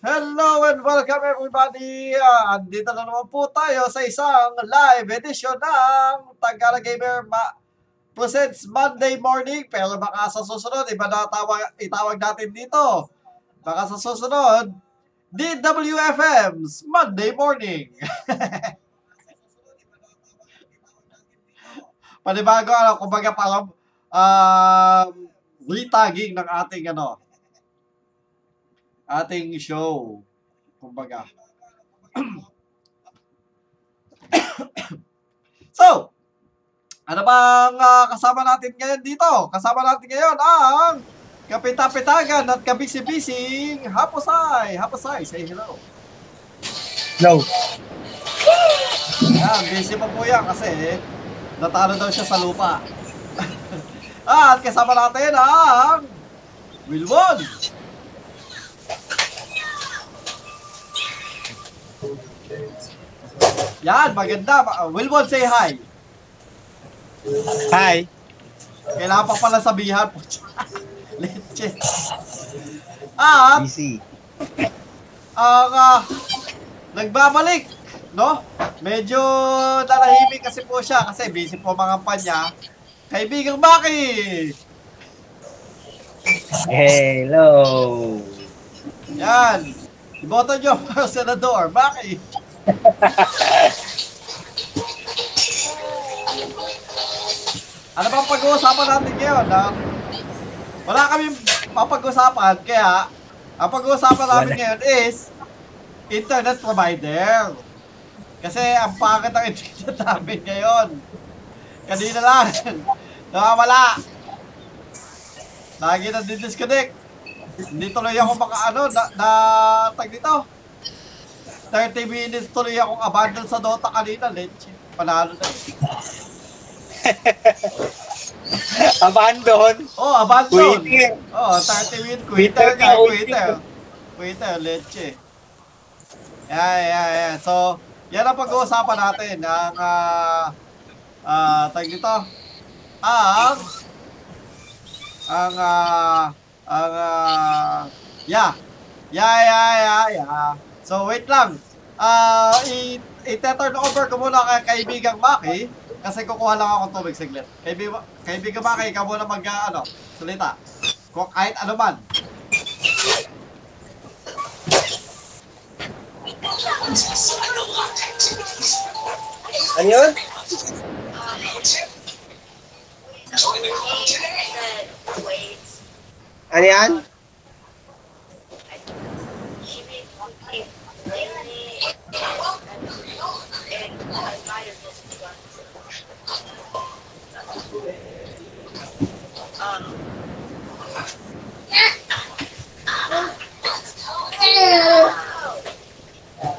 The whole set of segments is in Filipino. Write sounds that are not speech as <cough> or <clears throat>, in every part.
Hello and welcome everybody! Uh, andito na naman po tayo sa isang live edition ng Tagalog Gamer Ma presents Monday morning. Pero baka sa susunod, iba na tawag, itawag natin dito. Baka sa susunod, DWFM's Monday morning. <laughs> Panibago, ano, kumbaga parang um, retagging ng ating ano, ating show. Kumbaga. <coughs> so, ano bang uh, kasama natin ngayon dito? Kasama natin ngayon ang kapita-pitagan at kabisi-bising Haposay. Haposay, say hello. No. Yan, busy pa po yan kasi natalo daw siya sa lupa. <laughs> at kasama natin ang Wilwon. Yan, maganda. Wilwon, say hi. Hi. Kailangan pa pala sabihan po. <laughs> Leche. At, BC. ang ah, nagbabalik, no? Medyo nalahimik kasi po siya kasi busy po mga panya. Kaibigang Maki! Hello. Yan. Iboto nyo <laughs> para senador. Maki! <laughs> ano bang pag-uusapan natin ngayon? Ah, wala kami papag-usapan, kaya ang pag-uusapan namin ngayon is internet provider. Kasi ang pangit ang internet <laughs> namin ngayon. Kanina lang. Nakawala. Lagi na disconnect. Hindi tuloy ako maka ano, na, na tag dito. 30 minutes tuloy akong abandon sa Dota kanina. Leche. Panalo na. <laughs> Abandon. Oh, abandon. Quitting. Oh, 30 minutes. Quitter ka, quitter. Quitter, leche. Yeah, yeah, yeah. So, yan ang pag-uusapan natin. Ang, ah, ah, tag dito. Ang, ang, ah, ang, ah, yeah. Yeah, yeah, yeah, yeah. So, wait lang. Ah, i i-turn over ko muna kay kaibigang Maki kasi kukuha lang ako tubig saglit. Kaibigan, kaibigang Maki, ikaw muna mag, ah, ano, salita. Kung kahit ano man. Ano yun? Ano yan?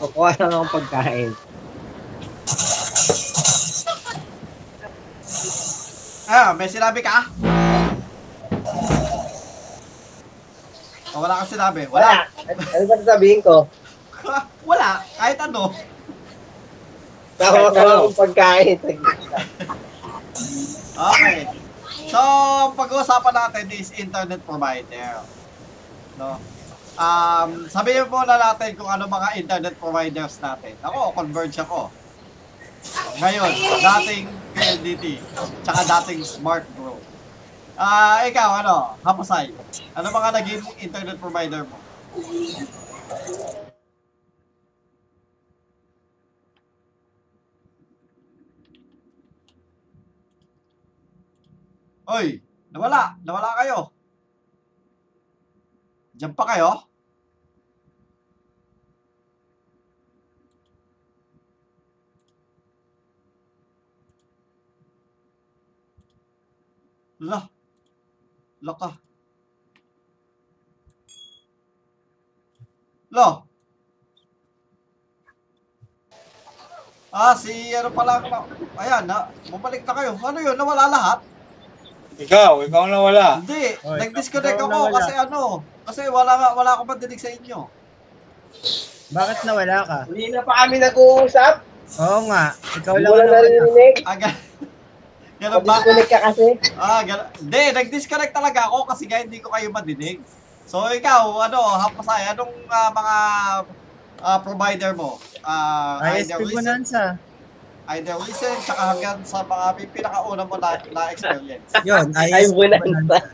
Kukuha lang ang pagkain. Ah, may sinabi ka? O, wala kang sinabi. Wala. Ano ba sasabihin ko? <laughs> Wala. Kahit ano. Tama ko ang pagkain. Okay. So, pag-uusapan natin is internet provider. No? Um, sabihin mo na natin kung ano mga internet providers natin. Ako, converge ako. Ngayon, dating PLDT, tsaka dating Smart Bro. Ah, ikaw, ano, Hapasay, ano mga naging internet provider mo? Oy, nawala, nawala kayo. Diyan pa kayo? La. Laka. Lo. Ah, si ano pala, ayan, na, bumalik na kayo. Ano yun, nawala lahat? Ikaw, ikaw na wala. Hindi, Oh, nag-disconnect ako nawala. kasi ano, kasi wala nga wala akong pandinig sa inyo. Bakit nawala ka? Hindi na pa kami nag-uusap. Oo nga, ikaw lang ang na nawala. narinig. Aga. Ganun ba? Disconnect ka kasi. Ah, ganun. Hindi, nag-disconnect talaga ako kasi nga hindi ko kayo madinig. So ikaw, ano, hapasay, anong ah, mga ah, provider mo? Ah, either ISP Bonanza. either recent, tsaka hanggang sa mga pi- pinakauna mo na, na experience. <laughs> Yun, ISP Bonanza. <laughs>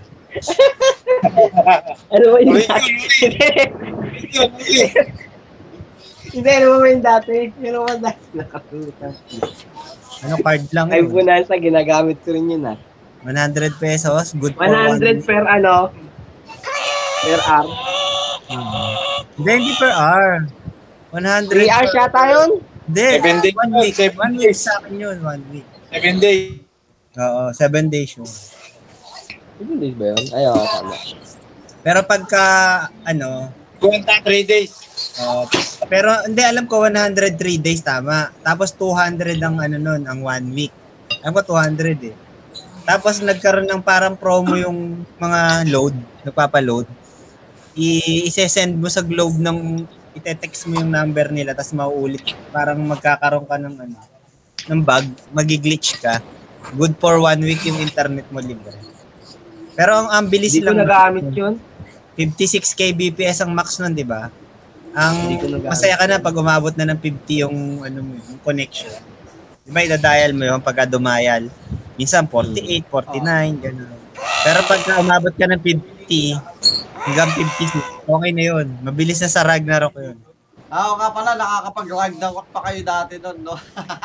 Ano ba yung Uy, dati? Yun, yun. Hindi, ano ba yung dati? Ano ba dati? Nakatulitan. <laughs> Ano card lang Ay. Bonanza, ginagamit ko rin yun ah. 100 pesos, good for 100 one per ano? Per hour. Hindi, hindi per hour. 100 3 hours per- yata yun? Hindi, Seven days one week. seven One week sa akin yun, one week. Seven day. Oo, seven days yun. 7 days ba yun? Ay, oo, tama. Pero pagka, ano, Kuwenta, three days. Oh, pero hindi, alam ko 103 days tama. Tapos 200 ang ano nun, ang one week. Alam ko 200 eh. Tapos nagkaroon ng parang promo yung mga load, nagpapa-load. I- ise-send mo sa globe ng ite-text mo yung number nila tapos mauulit. Parang magkakaroon ka ng ano, ng bug, magiglitch ka. Good for one week yung internet mo libre. Pero ang, ang bilis Hindi ko lang. nagamit yun. 56 kbps ang max nun, di ba? Ang masaya ka na pag umabot na ng 50 yung ano mo, yung connection. Di ba, idadial mo yung pagka dumayal. Minsan 48, 49, gano'n. Pero pagka umabot ka ng 50, hanggang 56, okay na yun. Mabilis na sa Ragnarok yun. Ah, Oo nga pala, nakakapag-ragdown pa kayo dati nun, no?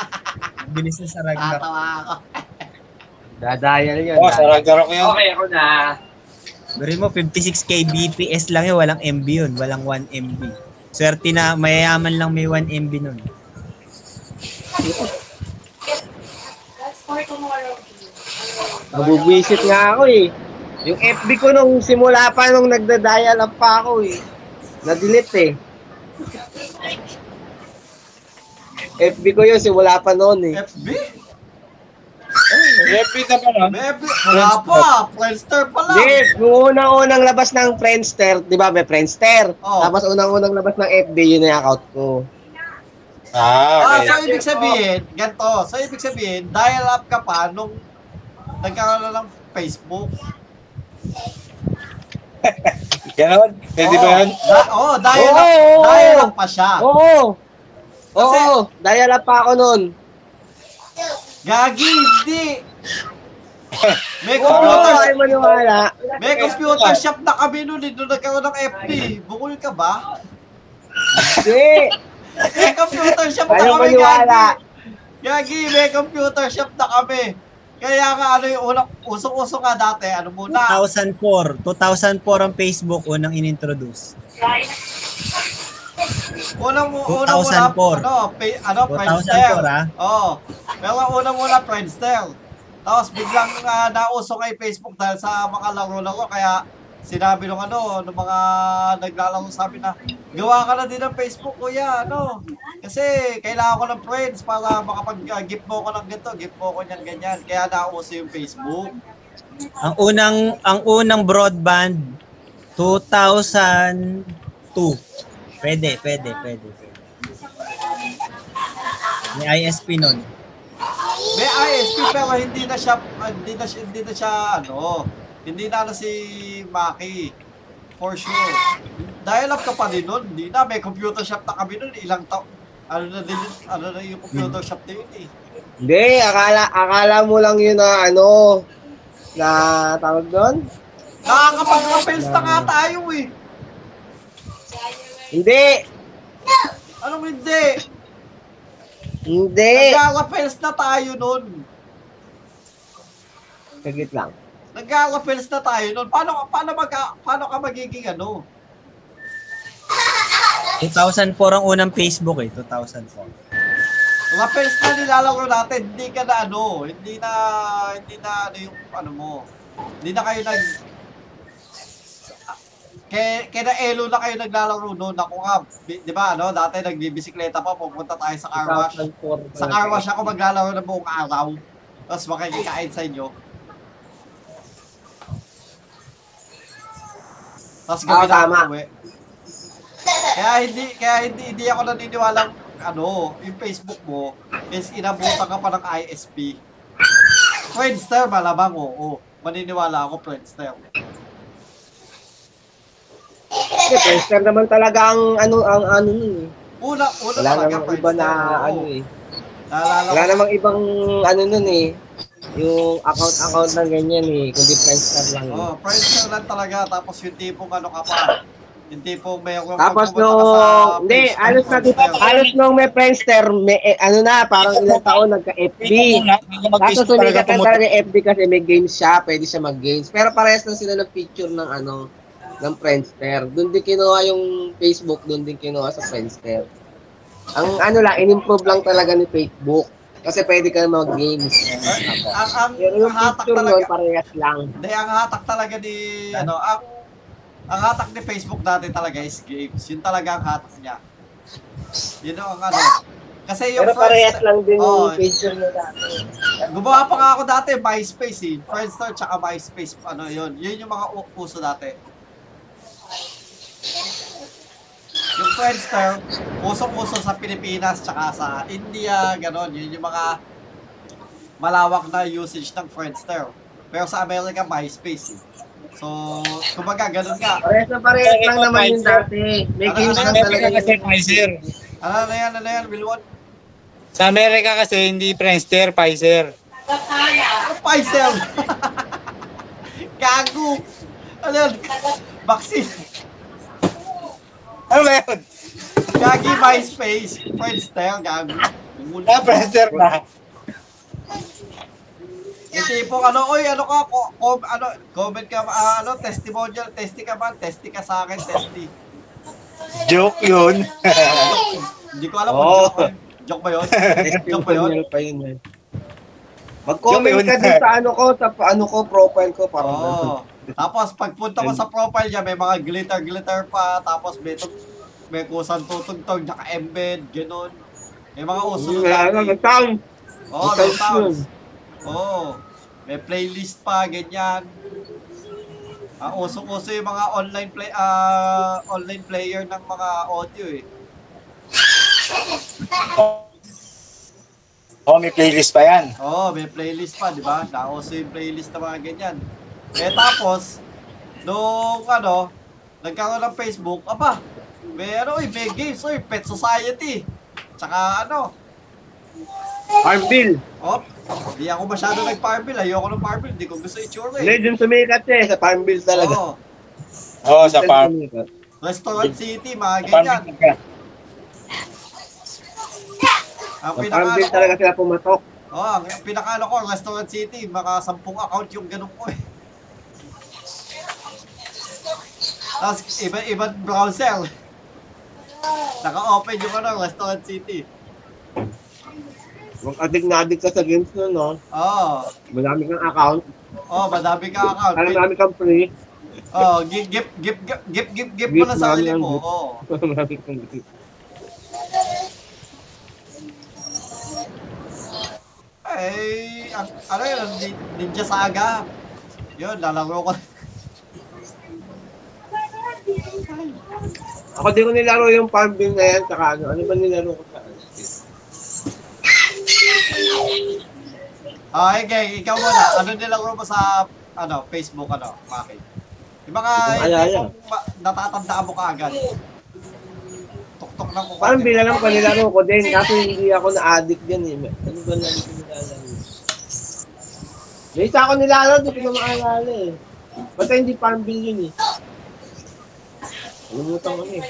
<laughs> Mabilis na sa Ragnarok. Tatawa ako. <laughs> Dadayal yun. Oh, sa Ragnarok yun. Okay, ako na. Gawin mo, 56 kbps lang yun, walang MB yun, walang 1 MB. Swerte na, mayayaman lang may 1 MB nun. Nabubwisit nga ako eh. Yung FB ko nung simula pa nung nagda-dial up pa ako eh. Na-delete eh. FB ko yun simula pa noon eh. FB? Repeat na ba? May FB? Wala pa. Friendster pa lang. Nung unang-unang labas ng Friendster, di ba may Friendster? Oh. Tapos unang-unang labas ng FB, yun na yung account ko. Ah, Ah, okay. so ibig sabihin, ganito. So ibig sabihin, dial up ka pa nung nagkaroon na ng Facebook. <laughs> Ganon? Pwede ba yun? Da- oh, dial up, Oo, oo, dial oo. up pa siya. Oo! Kasi- Oo! Dial up pa ako nun. Gagi, hindi. <laughs> May computer, ay maniwala. may computer shop na kami noon, eh, nung nagkaroon ng FB. Bukol ka ba? Hindi! May computer shop na kami, maniwala. Gagi. Gagi, may computer shop na kami. Kaya nga ano yung unang, usong-uso nga dati, ano muna, 2004. 2004 ang Facebook unang inintroduce. Unang unang muna 2004. ano, pay, ano 2004, Friendster. ah. Oo. Pero unang muna Friendster. Tapos biglang uh, nauso kay Facebook dahil sa mga laro-laro kaya sinabi nung ano, nung mga naglalaro sabi na gawa ka na din ng Facebook kuya, ano. Kasi kailangan ko ng friends para makapag-gift mo ko ng ganito, gift mo ko niyan ganyan. Kaya nauso yung Facebook. Ang unang ang unang broadband 2002. Pwede, pwede, pwede. pwede. May ISP nun. May ISP pero hindi na siya hindi na siya, hindi na siya ano, hindi na ano si Maki. For sure. Dial up ka pa din nun. Hindi na may computer shop na kami nun ilang taon. Ano na din ano na yung computer shop na yun eh. Hindi, akala, akala mo lang yun na ano, na tawag doon? Nakakapag-rappels na nga tayo eh. Hindi! Anong hindi? Hindi! Nag-rappels na tayo nun. Saglit lang. Nag-rappels na tayo nun. Paano paano mag paano ka magiging ano? 2004 ang unang Facebook eh, 2004. Rappels na nilalaro natin, hindi ka na ano, hindi na, hindi na ano yung ano mo, hindi na kayo nag, kaya, kaya na Elo na kayo naglalaro noon, ako nga, di ba ano, dati nagbibisikleta pa, pupunta tayo sa car wash, 2004 sa car wash ako maglalaro ng buong araw, tapos makikikain sa inyo. Tapos gabi Ah, na ako. Kaya hindi, kaya hindi, hindi ako naniniwalang, ano, yung Facebook mo is inabutan ka pa ng ISP. Friendster, malamang, oo. Maniniwala ako, Friendster. Kasi Friendster naman talaga ang ano, ang ano nun eh. Una, una Wala talaga, namang iba na oo. ano eh. Naalala Wala namang ibang ano nun eh. Yung account-account na ganyan eh. Kundi Friendster lang eh. oh, Friendster lang talaga, tapos yung tipong ano ka pa, yung tipong mayroong Tapos pag pumunta no, hindi, ng halos na Friendster. halos nung may Friendster, may, eh, ano na, parang ilang taon nagka-FB. Kaso sumikat na talaga FB kasi may games siya, pwede siya mag-games. Pero parehas na sila ng picture ng ano, ng Friendster. Doon din kinuha yung Facebook, doon din kinuha sa Friendster. Ang ano lang, in-improve lang talaga ni Facebook. Kasi pwede ka mag-games. Ang, ang, Pero yung ang hatak picture talaga, nun, parehas lang. Hindi, ang hatak talaga ni, ano, ang, ang hatak ni Facebook dati talaga is games. Yun talaga ang hatak niya. Yun ang ano. Kasi yung Pero parehas Friendster, lang din Oo. yung picture nila dati. gumawa pa nga ako dati, MySpace eh. Friendster tsaka MySpace, ano yun. Yun yung mga uso dati. Yung Friendster, usong-uso sa Pilipinas tsaka sa India, ganon. Yun yung mga malawak na usage ng Friendster. Pero sa America, MySpace eh. So, kumbaga, ganun nga. Parehas na lang naman yung dati. May Ano, games ano, lang Amerika talaga kasi yung Pfizer. Ano na yan, ano yan, Wilwon? Sa Amerika kasi hindi Friendster, Pfizer. Ano, Pfizer? <laughs> Gago! Ano yan? Vaccine. Ano ba yun? Gagi MySpace, Friendster, gago. Ah, Friendster na. Yung tipong ano, oy, ano ka, ko, ko- ano, comment ka, ah, ano, testimonial, testy ka ba? Testy ka sa akin, testy. Joke yun. <laughs> Hindi ko alam kung joke ba yun. Joke ba yun? Joke ba yun? testimonial pa yun eh. Mag-comment Yung ka yun. din sa ano ko, sa ano ko, profile ko, parang Oo. Tapos pagpunta ko sa profile niya, may mga glitter-glitter pa, tapos may, tug- may kusang tutugtog, naka-embed, ganun. May mga uso na ano, dati. nag-sound. Oo, May may sounds. Oo. May playlist pa, ganyan. Ang usong-uso yung mga online play ah online player ng mga audio eh. Oh, may playlist pa yan. Oo, may playlist pa, di ba? Nauso yung playlist ng mga ganyan. Eh tapos, nung ano, nagkaroon ng Facebook, apa, may ano eh, may games, oy, Pet Society. Tsaka ano, Farmville. oh, di ako masyado nag-Farmville, ayoko ng Farmville, di ko gusto itsura Hindi, eh. dun sumikat eh, sa Farmville talaga. Oo, Oo, sa farm. Restaurant City, mga ganyan. Ang Sa pinaka Farmville talaga sila pumatok. Oh, ang pinaka ano ko, Restaurant City, mga sampung account yung ganun ko eh. Tapos iba ibang browser. Naka-open yung ano, Restaurant City. Huwag adik na adik ka sa games nun, no? Oh, Marami kang account. oh, madami ka account. Alam marami kang free. Oh, gip gip gip gip gip gip gip mo na sa sarili mo. Oh. <laughs> marami kang free. Ay, ano yun, Nin- Ninja Saga. Yun, lalaro ko. Ako di ko nilaro yung Farmville na yan, saka ano, ano ba nilaro ko sa ano? Ah, okay, ikaw muna. Ano nilaro mo sa ano, Facebook ano, Maki? Yung mga ko mo ma- natatandaan mo kaagad. Tuktok ng kukuha. Farmville alam ko nilaro ko din, kasi hindi ako na-addict dyan eh. Ano ba lang ko nilalaro? May isa ako nilalaro, di ko na maalala eh. Basta hindi Farmville yun eh. Lumutang ko eh.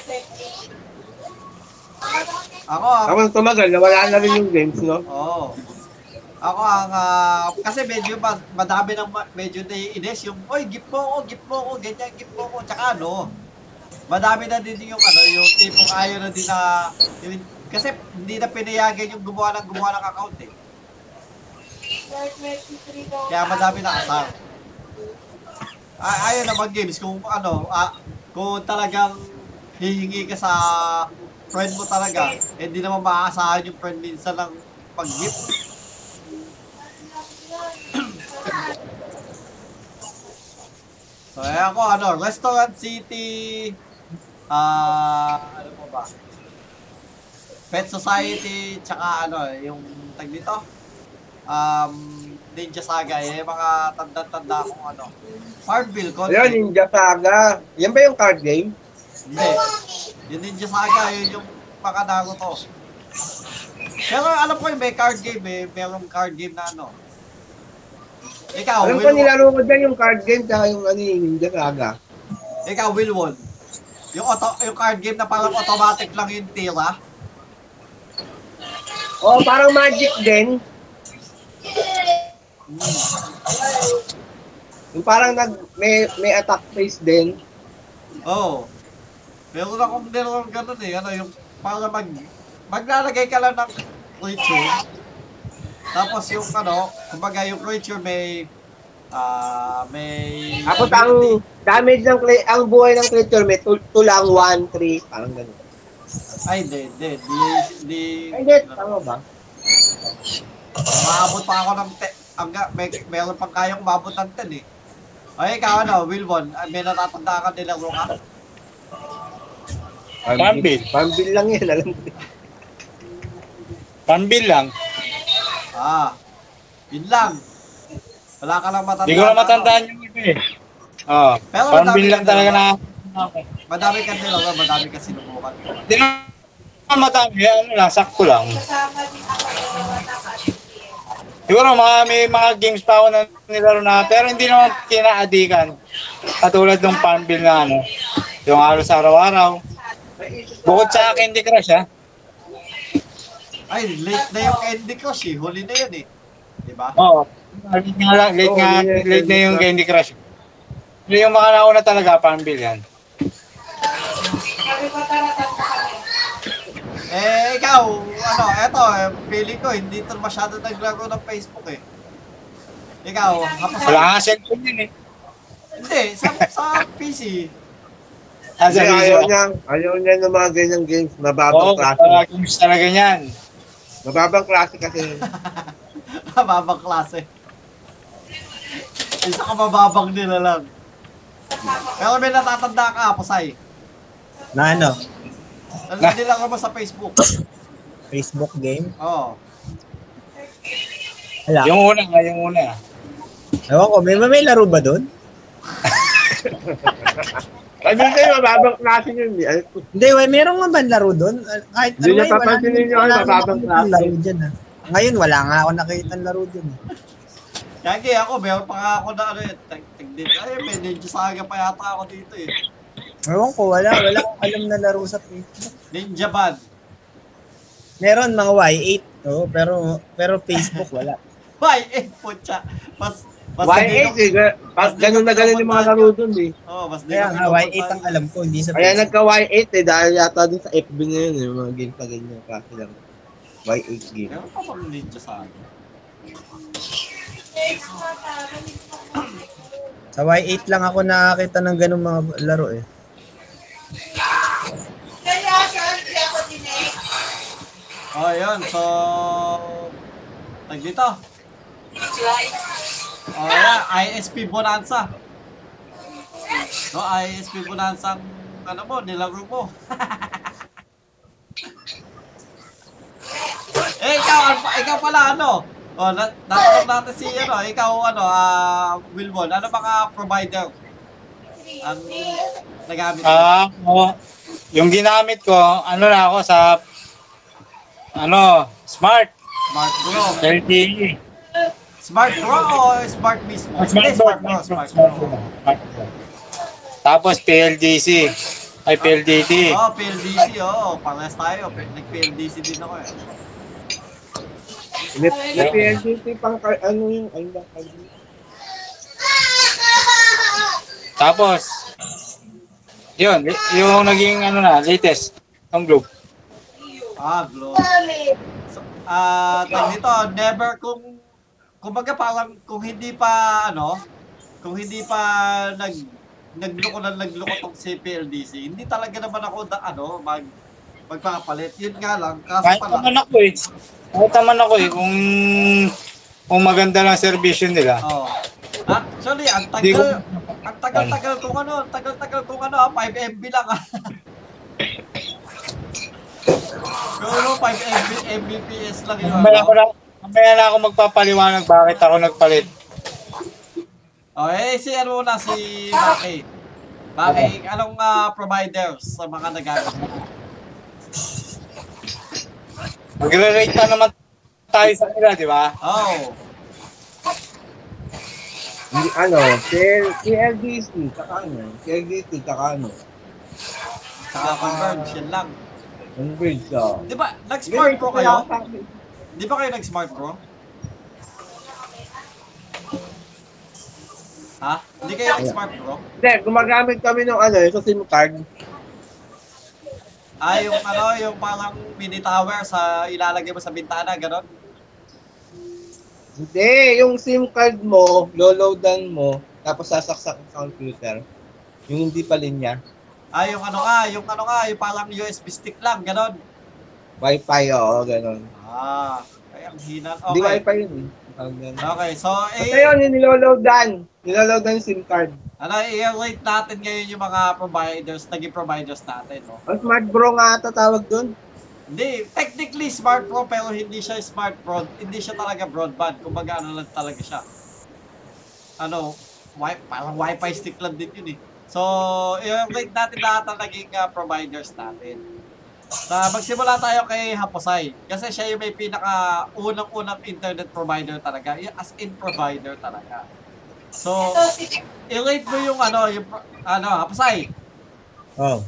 Ako, ang, Ako nang tumagal, nawala na rin yung games, no? oo. Ako ang, ah, kasi medyo ma- madami ng ma- medyo naiinis yung, oy, gift mo ako, gift mo ako, ganyan, gift mo ako, tsaka ano, madami na din yung ano, yung tipong ayaw na din na, yung- kasi hindi na pinayagan yung gumawa ng gumawa ng account eh. Kaya madami na kasama. Ay, ayaw na mag-games kung ano, ah, kung talagang hihingi ka sa friend mo talaga, eh di naman maaasahan yung friend minsan ng pag-gift. so, eh ako, ano, Restaurant City, ah, ano po ba? Pet Society, tsaka ano, yung tag dito, um, Ninja Saga, eh, mga tanda-tanda akong ano, Farmville, Ayun, content. Ninja Saga. Yan ba yung card game? Hindi. Yung Ninja Saga, yun yung mga Naruto. Pero alam ko yung may card game eh. Merong card game na ano. Ikaw, Alam ko Will, nilaro ko dyan yung card game tsaka yung ano yung Ninja Saga. ikaw, Wilwon. Yung, auto, yung card game na parang automatic lang yung tira. Oh, parang Magic din. Yung parang nag may may attack phase din. Oo. Oh. Meron akong nilaro ganun eh. Ano, yung para mag... Maglalagay ka lang ng creature. Tapos yung ano, kumbaga yung creature may... Ah, may... Ako ang damage ng ang buhay ng creature may tul- tulang 1 3 parang ganun. Ay, hindi, hindi. Di, di, Ay, Hindi, tama ba? Maabot pa ako ng te, hangga, may, meron pang kayang umabot ng 10 eh. Ay, ikaw ano, Wilbon, ah, may natatanda ka nilaro ka? Pambil. Pambil lang yan, alam ko. Pambil lang. Ah, yun lang. Wala ka lang matandaan. Hindi ko na matandaan yung iba eh. Oo. Pero Pambil lang talaga na. Madami ka nilaro, madami ka sinubukan. Hindi na madami. Ano lang, sakto lang. Siguro mga, may mga games pa ako na nilaro na, pero hindi naman kinaadikan. Katulad ng Farmville na ano, yung halos araw-araw. Bukod sa Candy Crush ha. Ay, late na yung Candy Crush eh. Huli na yun eh. Di ba? Oo. Late nga, late, Oo, nga, yung late na yung Candy Candy Crush. Pero yung mga nauna talaga, Farmville yan. Eh, ikaw, ano, eto, eh, feeling ko, hindi ito masyado naglaro ng Facebook eh. Ikaw, hapos Wala nga cellphone yun eh. Hindi, sa, sa PC. Ah, Kasi ayaw niya, ayaw niya ng mga ganyang games, mababang Oo, klase. mga games talaga yan. Mababang klase kasi. <laughs> Mababang klase. Isa ka mababang nila lang. Pero may natatanda ka, Pusay. Na ano? Ano nila ka mo sa Facebook? <coughs> Facebook game? Oo. Wala. Yung una nga, yung una. Ewan ko, may, may laro ba doon? Sabi sa'yo, mababang klase yun. eh. Hindi, way, meron nga ba laro doon? Ah, Kahit Hindi niya ngayon, wala ay, naman mababang klase. laro dyan ah. Ngayon, wala nga ako nakita laro dyan. eh. Kaya ako, meron pa nga ako na ano eh, tag din. Ay, may Ninja Saga pa yata ako dito eh. Ewan ko, wala. Wala akong alam na laro sa Facebook. Ninja Band. Meron mga Y8. Oo, pero pero Facebook wala. <laughs> Why? Eh, putya. Mas, mas Y8 eh. Pag ganun na ganun yung mga laro dun eh. Oo, oh, mas Kaya nga, pinupuntahan Y8 ang alam ko, hindi sa Kaya Facebook. nagka Y8 eh, dahil yata dun sa FB ngayon eh, mga game pa ganyan klase lang. Y8 game. Meron pa bang Ninja Saga? Sa Y8 lang ako nakakita ng ganung mga laro eh. Oh, yun. So, tag dito. Oh, yeah. ISP Bonanza. No, ISP Bonanza ano mo, nilaro mo. <laughs> eh, ikaw, ikaw pala ano? Oh, na natanong natin si ano, ikaw ano, ah, Wilbon, ano mga provider ang nagamit mo? Ah, oo. yung ginamit ko, ano na ako sa ano, Smart, Smart Pro. LTE. Smart Pro o Smart mismo? Ah, Smart Hindi, Pro, Smart Pro, Smart Smart Pro. Smart Pro. Tapos PLDC. Ay, PLDT. Oh, PLDC, oo. Oh, parehas tayo. Nag-PLDC din ako eh. May, may PLDT pang ano yung, ano ba? Tapos, yun, yung naging ano na, latest, ng Globe. Ah, Glow. So, ah, tag dito, never kung kumbaga parang kung hindi pa ano, kung hindi pa nag nagloko na nagloko tong si PLDC, hindi talaga naman ako da, ano, mag magpapalit. Yun nga lang, kaso Kahit pala. naman ako eh. Kahit naman ako eh, kung, kung maganda lang servisyo nila. Oh. Actually, ang tagal, ang tagal-tagal kung ano, ang tagal-tagal kung ano, ah, 5 MB lang ah. Ano, 5 MB, Mbps lang yun. Mamaya, ano? ko na, mamaya na ako magpapaliwanag bakit ako nagpalit. Oh, eh, si ano na, si Maki. Bakit? Anong ah, providers sa mga nagamit? Magre-rate na naman tayo sa nila, di ba? Oh. Hindi, ano, KL, KLDC, tsaka ano, KLDC, tsaka ano, Saka Converge, yan lang. ang bridge, oh. Di ba, nag-smart pro kayo? Di ba kayo nag-smart pro? Ha? Hindi kayo nag-smart pro? Hindi, gumagamit kami ng ano, sa SIM card. Ah, yung ano, yung parang mini tower sa ilalagay mo sa bintana, ganon? Hindi, yung SIM card mo, loloadan mo, tapos sasaksak sa computer. Yung hindi pa linya. Ah, yung ano nga, yung ano nga, yung parang USB stick lang, ganon. Wi-Fi, oo, ganun. Ah, ay, ang hina. Hindi Okay. Wi-Fi yun eh. Okay, so, Basta eh, yun, yung niloloadan. Niloloadan yung SIM card. ano, i-rate natin ngayon yung mga providers, naging providers natin, no? Ang Smart Bro nga ata tawag doon. Hindi, technically smart pro pero hindi siya smart broad, hindi siya talaga broadband. Kumbaga ano lang talaga siya. Ano, wi parang wifi stick lang din yun eh. So, i-rate natin lahat ng naging uh, providers natin. Sa magsimula tayo kay Haposay kasi siya yung may pinaka unang-unang internet provider talaga, yung as in provider talaga. So, i-rate mo yung ano, yung pro- ano, Haposay, Oh.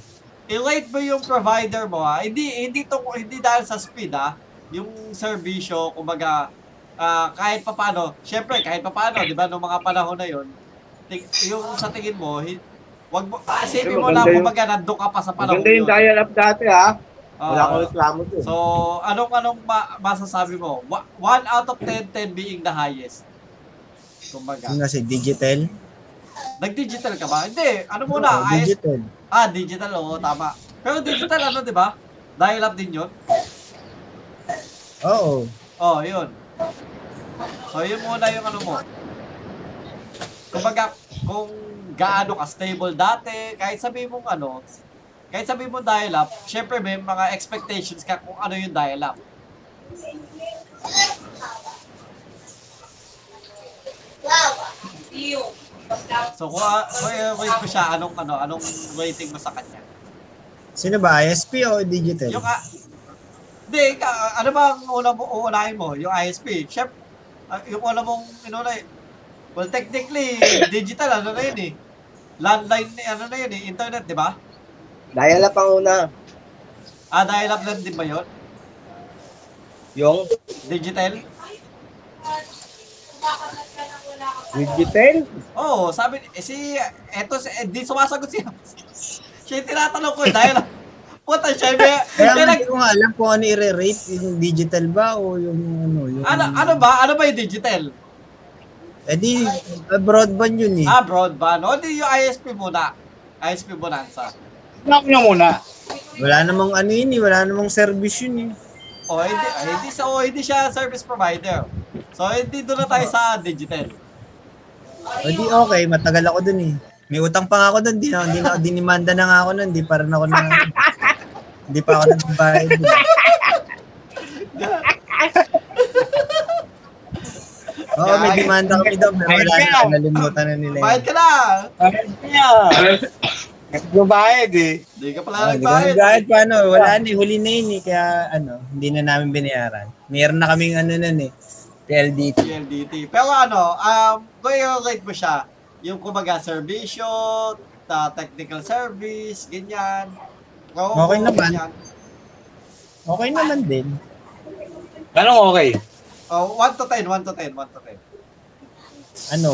I-rate mo yung provider mo ha. Hindi hindi to hindi dahil sa speed ha. Yung serbisyo, kumbaga ah, kahit papaano, syempre kahit papaano, 'di ba, nung mga panahon na 'yon, yung sa tingin mo, hi- wag mo isipin mo lang yung- kumbaga nandoon ka pa sa panahon Maganda yung yun. dial-up dati ha. Ah, Wala akong reklamo doon. so, anong anong ma- masasabi mo? 1 out of 10, 10 being the highest. Kumbaga. Yung kasi digital. Nag-digital ka ba? Hindi. Ano muna? Oh, IS digital. Ah, digital, oo, tama. Pero digital, ano, di ba? Dial-up din yun. Oo. Oh, yun. So, yun muna yung ano mo. Kumbaga, kung gaano ka stable dati, kahit sabi mong ano, kahit sabi mo dial-up, syempre may mga expectations ka kung ano yung dial-up. So, kung, uh, i-rate ko siya, anong, ano, anong rating mo sa kanya? Sino ba? ISP o digital? Yung, ah, hindi, ka, ano ba ang una mo, uunahin mo? Yung ISP. Chef, ah, yung una mong inuna, well, technically, <coughs> digital, ano na yun eh. Landline, ano na yun eh, internet, di ba? Dial-up ang una. Ah, dial-up lang din ba yun? Yung Digital? Digital. Oo, oh, sabi, eh, si, eto, si, eh, di sumasagot siya. <laughs> siya yung tinatanong ko, dial-up. Puta, siya, may, Kaya siya nag, hindi ko nga alam kung ano i-rate, yung digital ba o yung ano. Yung, ano, ano ba? Ano ba yung digital? Eh di, ah, broadband yun eh. Ah, broadband. O, di yung ISP muna. ISP Bonanza. Knock nyo muna. Wala namang ano yun eh, wala namang service yun eh. O, hindi, ah, hindi, sa, o, hindi siya service provider. So, hindi doon na tayo sa digital. O di okay, matagal ako dun eh. May utang pa nga ako dun, di na, di na, dinimanda na nga ako nun, di pa rin ako na, di pa ako nagbayad. Oo, may demanda kami daw, pero wala na, nalimutan na nila Bayad yun. ka na! Yeah. Nagbabayad eh. Hindi ka Oh, pala ka nagbayad. nagbayad pa ano, wala na eh, huli na yun eh, kaya ano, hindi na namin binayaran. Meron na kaming ano nun eh, PLDT. PLDT. Pero ano, um, kung i-rate mo siya, yung kumbaga, servisyo, ta technical service, ganyan. promo, Okay naman. ganyan. Okay naman din. Anong okay? Oh, 1 to 10, 1 to 10, 1 to 10. Ano,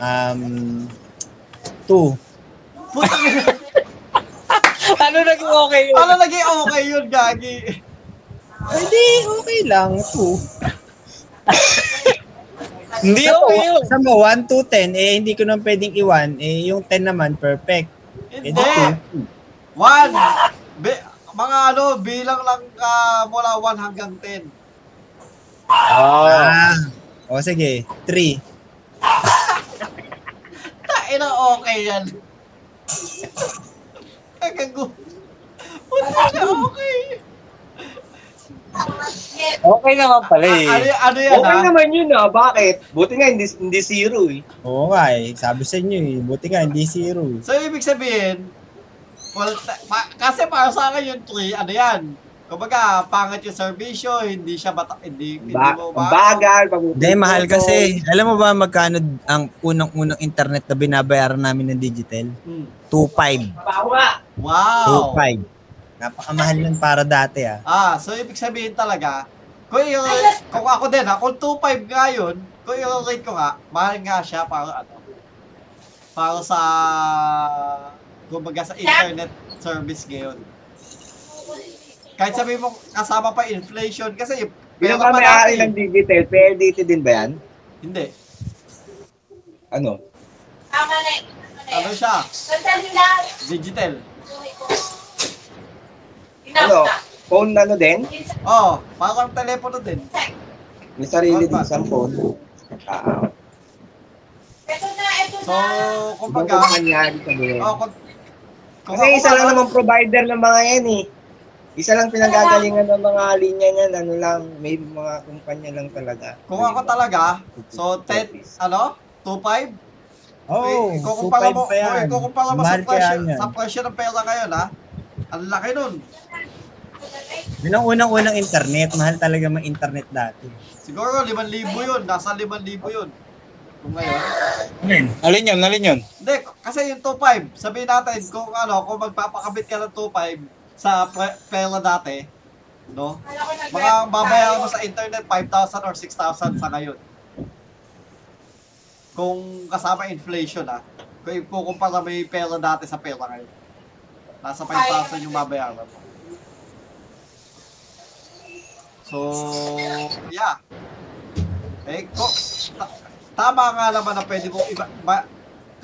um, two. Puta <laughs> ano naging okay yun? Ano naging okay yun, Gagi? Hindi, okay lang, two. <laughs> <laughs> Hindi Sa okay yun. Sa mo, 1 to 10, eh hindi ko naman pwedeng i-1, eh yung 10 naman, perfect. Eh Hindi. di 2. One. Bi- mga ano, bilang lang ka mula 1 hanggang 10. Ah. Ah, o sige, 3. Tain na okay yan. <laughs> Kagago. Puta na okay. Okay naman pala Ah, eh. ano, ano yan Okay ha? naman yun ah. Bakit? Buti nga hindi, hindi zero eh. Oo nga eh. Sabi sa inyo eh. Buti nga, hindi zero eh. So, ibig sabihin, well, ta- pa- kasi para sa akin yung 3, ano yan? Kumbaga, pangit yung servisyo, hindi siya bata, hindi, hindi Ba mo ang bagal. pag- Hindi, mahal kasi. Alam mo ba magkano ang unang-unang internet na binabayaran namin ng digital? Hmm. 2.5. Bawa. Wow! 2.5. Napakamahal nun para dati ah. Ah, so ibig sabihin talaga, kung, yung, kung ako din ha, kung 2.5 nga yun, kung yung rate ko nga, mahal nga siya para ano, para sa, kumbaga sa internet service ngayon. Kahit sabi mo kasama pa inflation, kasi Bilang pera ka pa may-ari dati. ng digital, PLDT din ba yan? Hindi. Ano? Ano siya? Digital. Ano? Phone ano din? Oh, parang telepono din. May sarili din sa phone. Ah, So, ibang kumbaga, kumpanya sa buhay. oh, kung, kung Kasi isa lang naman provider ng mga yan eh. Isa lang pinagagalingan ng mga linya niyan, ano lang, may mga kumpanya lang talaga. kung ako talaga, so 10, ano? 2.5? Oo, Eh, oh, kukumpara 2.5 mo, pa yan. eh, kukumpara mo sa presyo, sa presyo ng pera ngayon, ha? Ang laki nun. Yun ang unang-unang internet. Mahal talaga mga internet dati. Siguro 5,000 yun, nasa 5,000 yun. Kung ngayon. Alin yun, alin yun? Hindi, kasi yung 2.5, sabihin natin kung ano, kung magpapakabit ka ng 2.5 sa pre- pera dati, no? Mga babayaran mo sa internet 5,000 or 6,000 sa ngayon. Kung kasama inflation ah. Kung ikukumpara mo yung pera dati sa pera ngayon. Nasa 5,000 yung babayaran mo. So, yeah. Eh, ko, ta- tama nga naman na pwede mong iba, ba,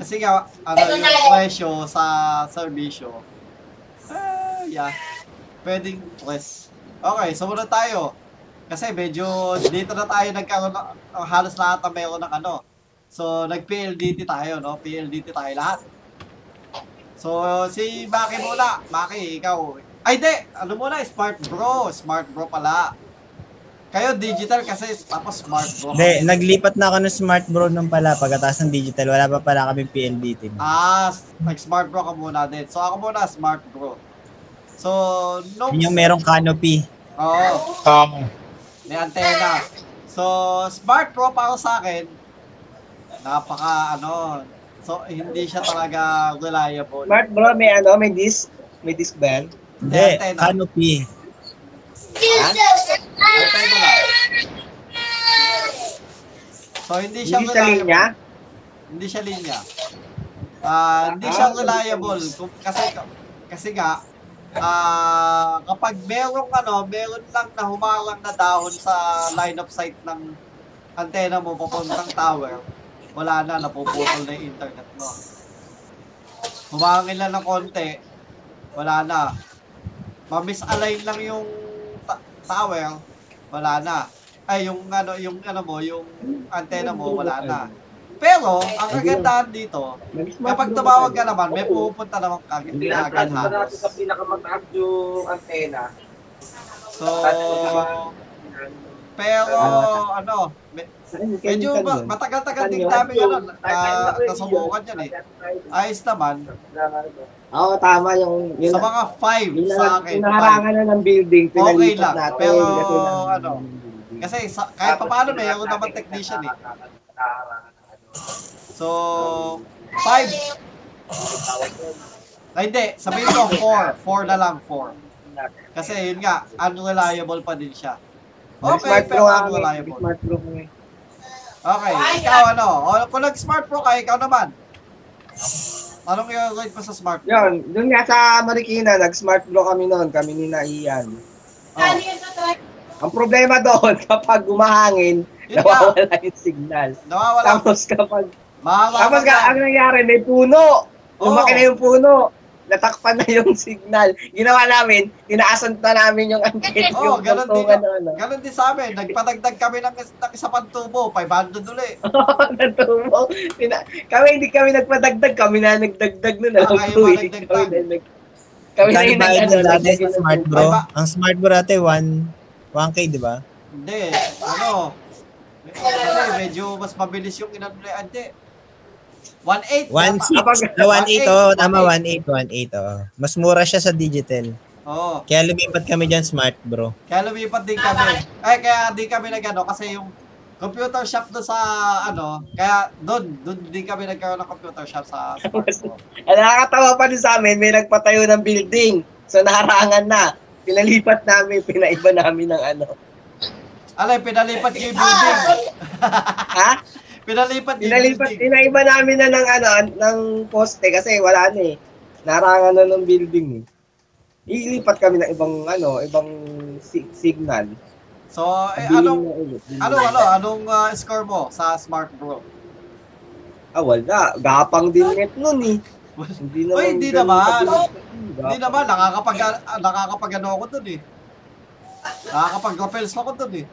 kasi nga, ano, yung presyo sa serbisyo, ah, yeah, pwedeng less. Okay, sumunod tayo. Kasi medyo dito na tayo nagkaroon ng halos lahat na meron ng ano. So, nag-PLDT tayo, no? PLDT tayo lahat. So, si Maki muna. Maki, ikaw. Ay, di! Ano muna? Smart Bro. Smart Bro pala. Kayo digital kasi tapos smart bro. Hindi, naglipat na ako ng smart bro nung pala. Pagkatapos ng digital, wala pa pala kami PLDT. Ah, nag-smart bro ka muna din. So ako muna smart bro. So, no. Yun yung merong canopy. Oo, Um, may antena. So, smart bro para sa akin, napaka ano, so hindi siya talaga reliable. Smart bro, may ano, may disc. May disc ba yan? Hindi, Antena. Lang. So, hindi siya Hindi reliable. linya? Hindi siya linya. Ah, hindi siya reliable Kung- kasi kasi nga ah kapag merong ano, meron lang na humarang na dahon sa line of sight ng antena mo papuntang tower, wala na, napuputol na yung internet mo. Humangin lang ng konti, wala na. Ma-misalign lang yung tower, wala na. Ay, yung ano, yung ano mo, yung antena mo, wala na. Pero, ang kagandahan dito, kapag tumawag ka naman, may pupunta naman kagad Hindi na agad transfer natin halos. sa pinakamataas yung antena. So, pero, ano, medyo ma- matagal-tagal din namin ano, na, nasubukan yan eh. Ayos naman, Oo, tama yung... yung sa mga 5 yung, sa akin, yung 5. naharangan na ng building, pinalipat lang, natin. pero, ano, Kasi sa, kahit pa paano, mayroon naman technician eh. So, 5. Ay, hindi. Sabihin ko 4. 4 na lang, 4. Kasi yun nga, unreliable pa din siya. Okay, pero unreliable. Smart bro kami. Okay, ikaw ano? O, kung nag-smart pro ka, ikaw naman. Anong i-rate mo sa smart pro? Yun, dun nga sa Marikina, nag-smart bro kami noon, kami ni Naian. Oh, Ang problema doon, <laughs> kapag umahangin, yun nga, nawawala yung signal. nawawala. Tapos kapag, Mahaba tapos ka, ang nangyari, may puno. Lumaki Oo. na yung puno. Natakpan na yung signal. Ginawa namin, tinaasan na namin yung antenna, <laughs> Oo, yung ganun din. ano. Ganon din sa amin. Nagpadagdag kami ng, ng isa pang tubo. 500 uli. Natumo. Tina- kami hindi kami nagpadagdag, kami na nagdagdag nun. Ah, Alam ko eh. Kami na nag... Kami na yung na dati sa ng smart tubo. bro. Ang smart bro dati, 1, 1K, di ba? Hindi, ano, kasi medyo mas mabilis yung inano ni Ante. 1.8. 1.6. Kapag- Ah, 1.8 oh, tama 1.8. 1.8, 1.8 oh. Mas mura siya sa digital. Oo. Kaya lumipat kami dyan smart bro. Kaya lumipat din kami. Ay, kaya di kami nagano kasi yung computer shop doon sa ano, kaya doon, doon din kami nagkaroon ng computer shop sa Smartphone. Ang <laughs> nakakatawa pa din sa amin, may nagpatayo ng building. So naharangan na. Pinalipat namin, pinaiba namin ng ano. Alay, pinalipat yung building. <laughs> Ha? Pinalipat yung Pinalipat, pinaiba namin na ng ano, ng poste kasi wala na eh. Narangan na ng building eh. Ilipat kami ng ibang ano, ibang si- signal. So, eh, anong, ano, ano, anong ah, score mo sa Smart Bro? Ah, wala. Gapang din net nun eh. Hindi naman. Uy, hindi naman. Hindi naman, nakakapag, ah, nakakapag ano ako doon eh. Nakakapag-rappels ako doon eh.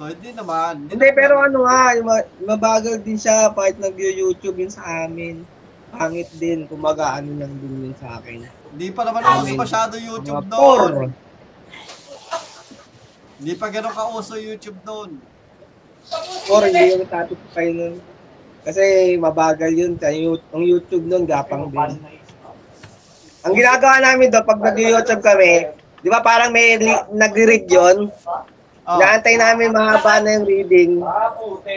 So, hindi naman. Hindi, pero ano nga, mabagal din siya kahit nag-YouTube yun sa amin. Pangit din, kumaga ano lang din yun sa akin. Hindi pa naman Amin. uso masyado YouTube Mga por. doon. Hindi pa ganun kauso YouTube doon. Por, hindi yung satisfy nun. Kasi mabagal yun. Ang YouTube nun, gapang din. Ang ginagawa namin doon, pag nag-YouTube kami, di ba parang may nag-read yun? Oh. Naantay namin mahaba na yung reading,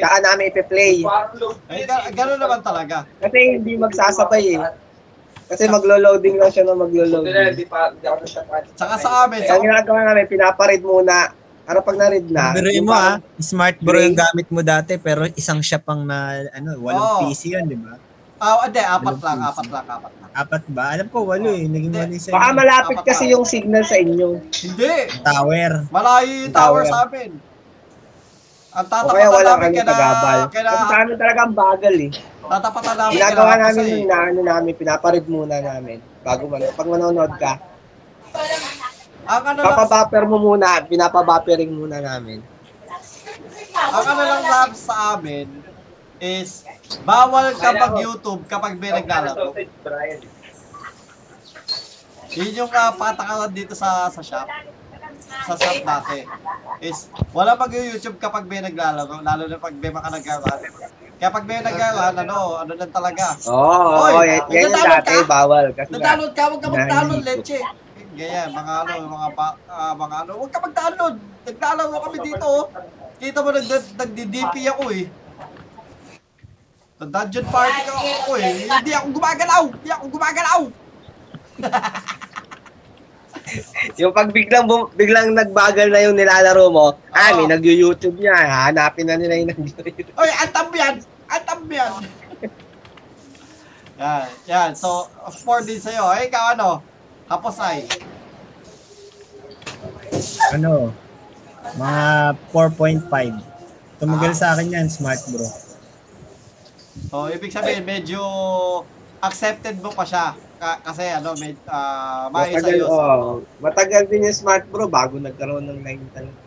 saka namin ipi-play. Ga- ganun naman talaga. Kasi hindi magsasabay eh. Kasi maglo-loading lang siya na maglo-loading. Saka sa amin, sa, Ang ginagawa namin, pinaparead muna. Para pag na-read na, Biruin yung mo ah, parang- smart bro yung gamit mo dati pero isang siya pang na ano, Oo. walang PC yun, di ba? Ah, hindi, apat lang, apat lang, apat lang. Apat ba? Alam ko walo eh, naging Hindi. walo sa Baka malapit Apat kasi pa. yung signal sa inyo. Hindi! tower. Malayo yung tower Tower. sa amin. Ang tatapatan wala namin kami kaya tagabal. kaya Kasi sa amin talaga ang bagal eh. tatapatan namin Ginagawa kaya namin kasi. yung inaano namin, pinaparead muna namin. Bago man, pag manonood ka, Ang ano lang, papabuffer mo muna, pinapabuffering muna namin. ang ano lang sa amin is bawal ka mag YouTube kapag may naglalaro. Yun yung uh, patakaran dito sa sa shop. Sa shop dati. Is wala mag YouTube kapag may naglalaro, lalo na pag may mga naglaruan. Kaya pag may naglaruan, ano, ano lang talaga. Oo, oh, Oy, oh, yan, yan yung dati, ka? bawal. Kasi ka, huwag ka mag-download, leche. Ganyan, mga ano, mga ba, ah, mga ano, huwag ka mag-download. Naglalaro kami dito, oh. Kita mo, nag nagdi-DP ako eh. Sa dungeon party ka ako eh. Hindi ako gumagalaw! Hindi ako gumagalaw! <laughs> yung pag biglang, bum- biglang nagbagal na yung nilalaro mo, ah, may Oo. nag-YouTube niya, hanapin na nila yung nag-YouTube. Oy, antam yan! Antam yan! <laughs> yan, yan. So, 4 din sa'yo. Ay, ikaw ano? Hapos ay. Ano? Mga 4.5. Tumagal Ah. sa akin yan, smart bro. So, ibig sabihin, medyo accepted mo pa siya. Ka- kasi ano, may, uh, Matagal, maayos oh, matagal din yung smart bro bago nagkaroon ng line talaga.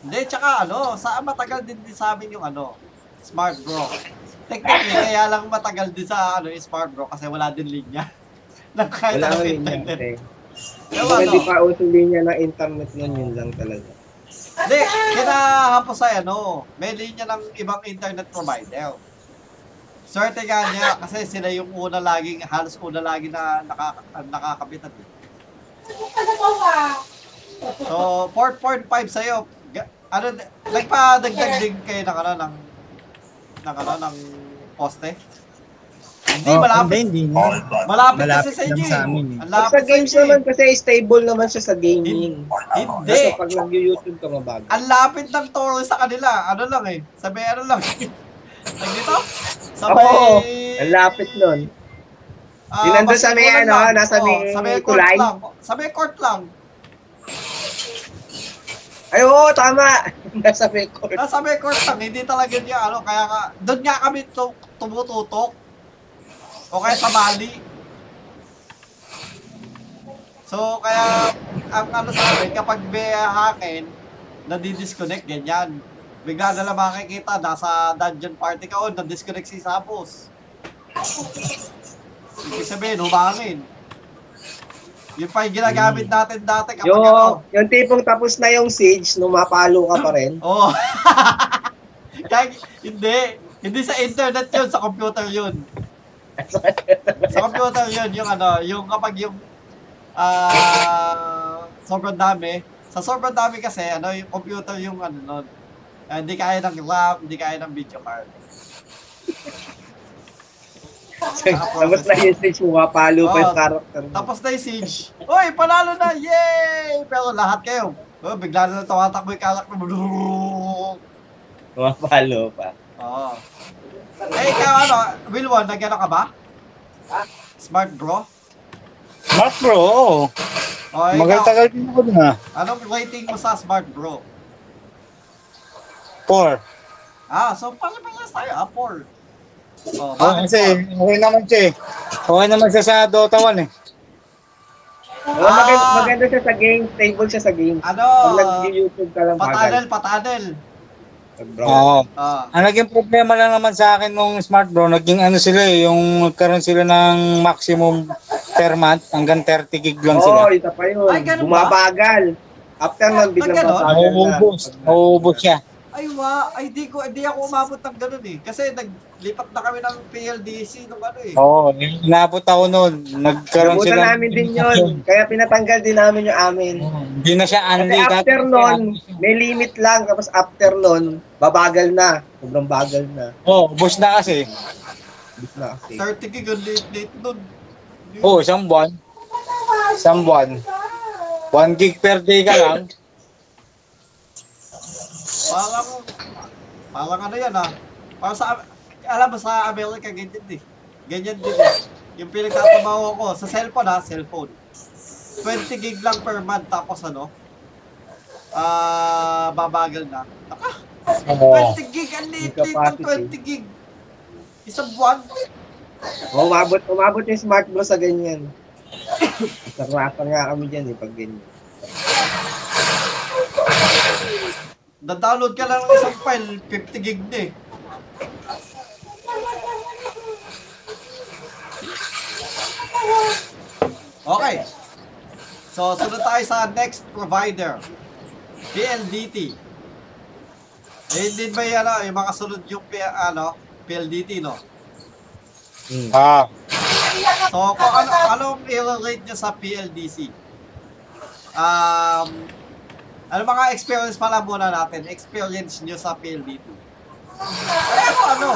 Hindi, tsaka ano, sa matagal din din sa amin yung ano, Smart Bro. Technically, <laughs> kaya lang matagal din sa ano, yung Smart Bro kasi wala din linya. <laughs> Nang kahit Wala ko linya kasi. Pero Kung ano, hindi pa uso linya ng internet nun, yun lang talaga. hindi, kinahapos ay ano, may linya ng ibang internet provider. Swerte nga niya kasi sila yung una laging, halos una lagi na nakaka, nakakabitan. Eh. So, 4.5 sa'yo. Ano, nagpa-dagdag din kayo ng ano, ng, ng ano, ng poste? Hindi, Oh, malapit. Hindi, hindi. na. Malapit, Malapit kasi sa lang inyo sa eh. amin eh. Sa games eh. naman kasi stable naman siya sa gaming. Hindi. Kasi pag nag-YouTube ka mabagal. Ang lapit ng toro sa kanila. Ano lang eh. Sabi ano lang. <laughs> Tag dito? Sabay... Oo, Ang lapit nun. ah, Yung nandun sa may ano, lang. nasa may sa may court tulay. lang. Sa may court lang. Ay, oo, tama. <laughs> Nasa may court. Nasa may court lang. Hindi talaga niya ano. Kaya nga, doon nga kami tu- tumututok. O kaya sa Bali. So, kaya, ang ano sa amin, kapag may hangin, nadidisconnect, ganyan. Bigla na lang makikita, nasa dungeon party ka, o, nadisconnect si Sapos. Ibig sabihin, humangin. Yung pa yung ginagamit natin dati kapag Yung, ano. yung tipong tapos na yung siege, numapalo ka pa rin. <laughs> Oo. <laughs> Kaya, hindi. Hindi sa internet yun, sa computer yun. sa computer yun, yung ano, yung kapag yung ah sobrang dami. Sa sobrang dami kasi, ano, yung computer yung ano nun. Ah, hindi kaya ng RAM, hindi kaya ng video card. tapos na yung siege, numapalo pa yung character. mo. Tapos na yung siege. Uy, panalo na! Yay! Pero lahat kayo, oh, bigla na tumatakbo yung character mo. <laughs> Numapalo pa. Oo. Eh, ikaw ano, Wilwon, nag-ano ka ba? Smart bro? Smart bro, oo. O, ikaw, Magatagal din ako dun ah. anong rating mo sa smart bro? Four. Ah, so pala-palas tayo, ah, 4. Oh, Oh, kasi okay naman siya eh. Okay naman siya sa Dota 1 eh. Oh, maganda, maganda siya sa game, stable siya sa game. Ano, Pag nag-YouTube ka lang patanel, bagal. patanel. Bro. Oo. Ah, Ang naging problema lang naman sa akin nung Smart Bro, naging ano sila eh, yung nagkaroon sila ng maximum per month, hanggang 30 gig lang Oo, sila. isa pa yun. Ay, ganun ba? Bumabagal. After nun, biglang na. Nauubos. Nauubos siya. Ay wa, ay di ko, di ako umabot ng ganun eh. Kasi naglipat na kami ng PLDC nung ano eh. Oo, inabot ako noon. Nagkaroon Nabutan sila. namin din yun. Kaya pinatanggal din namin yung amin. Hindi na siya Kasi unli. after nun, may limit lang. Tapos after nun, babagal na. Sobrang bagal na. Oo, oh, ubos na kasi. Bis na kasi. 30 gig, ang late-late nun. Oo, oh, isang buwan. Isang buwan. 1 gig per day ka lang. Parang, parang ano yan ah. Parang sa, alam mo sa America, ganyan din. Ganyan din eh. Yung pinagtatabaho ko, sa cellphone ha, cellphone. 20 gig lang per month, tapos ano, ah, babagal na. Naka, Oo. 20 gig, ang ng 20 gig. Isang buwan. Oh, umabot, umabot yung smart bro sa ganyan. <coughs> Sarasa nga kami dyan eh, pag ganyan. Na-download ka lang ng isang file, 50 gig na eh. Okay. So, sunod tayo sa next provider. PLDT. Eh, din ba yan, ano, yung mga sunod yung P- ano, PLDT, no? Hmm. Ah, So, kung ano, anong i-rate nyo sa PLDC? Um, ano mga experience pala muna natin? Experience nyo sa PLDT. Pero ano,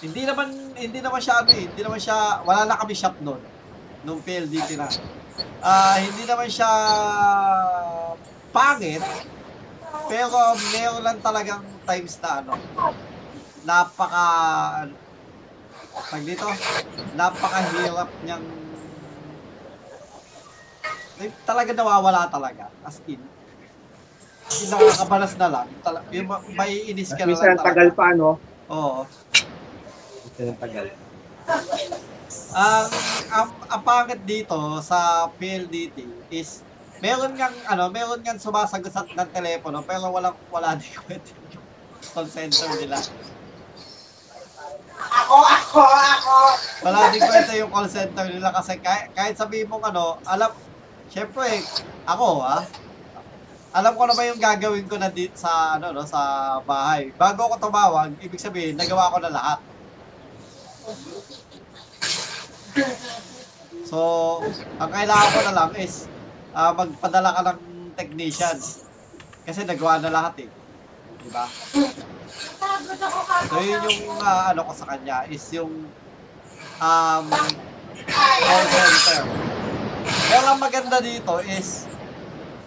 hindi naman, hindi naman siya ano eh, hindi naman siya, wala na kami shop noon, nung PLDT na. Ah, hindi naman siya pangit, pero meron lang talagang times na ano, napaka, tag dito, napakahirap niyang talaga nawawala talaga. As in. Yung nakakabalas na lang. Yung ma- may inis ka na Minsan lang ang tagal pa, no? Oo. Minsan ang tagal. Ang, ang, ang pangit dito sa PLDT is meron ngang ano, meron ngang sumasagot sa ng telepono pero walang wala din kwenta yung call center nila. Ako, ako, ako. Wala din kwenta yung call center nila kasi kahit, kahit sabihin mong ano, alam, syempre, ako ah, alam ko na ba yung gagawin ko na dito sa ano no sa bahay. Bago ako tumawag, ibig sabihin nagawa ko na lahat. So, ang kailangan ko na lang is ah, magpadala ka ng technician. Kasi nagawa na lahat eh. Di ba? So, yun yung ah, ano ko sa kanya is yung um, call center. Pero ang maganda dito is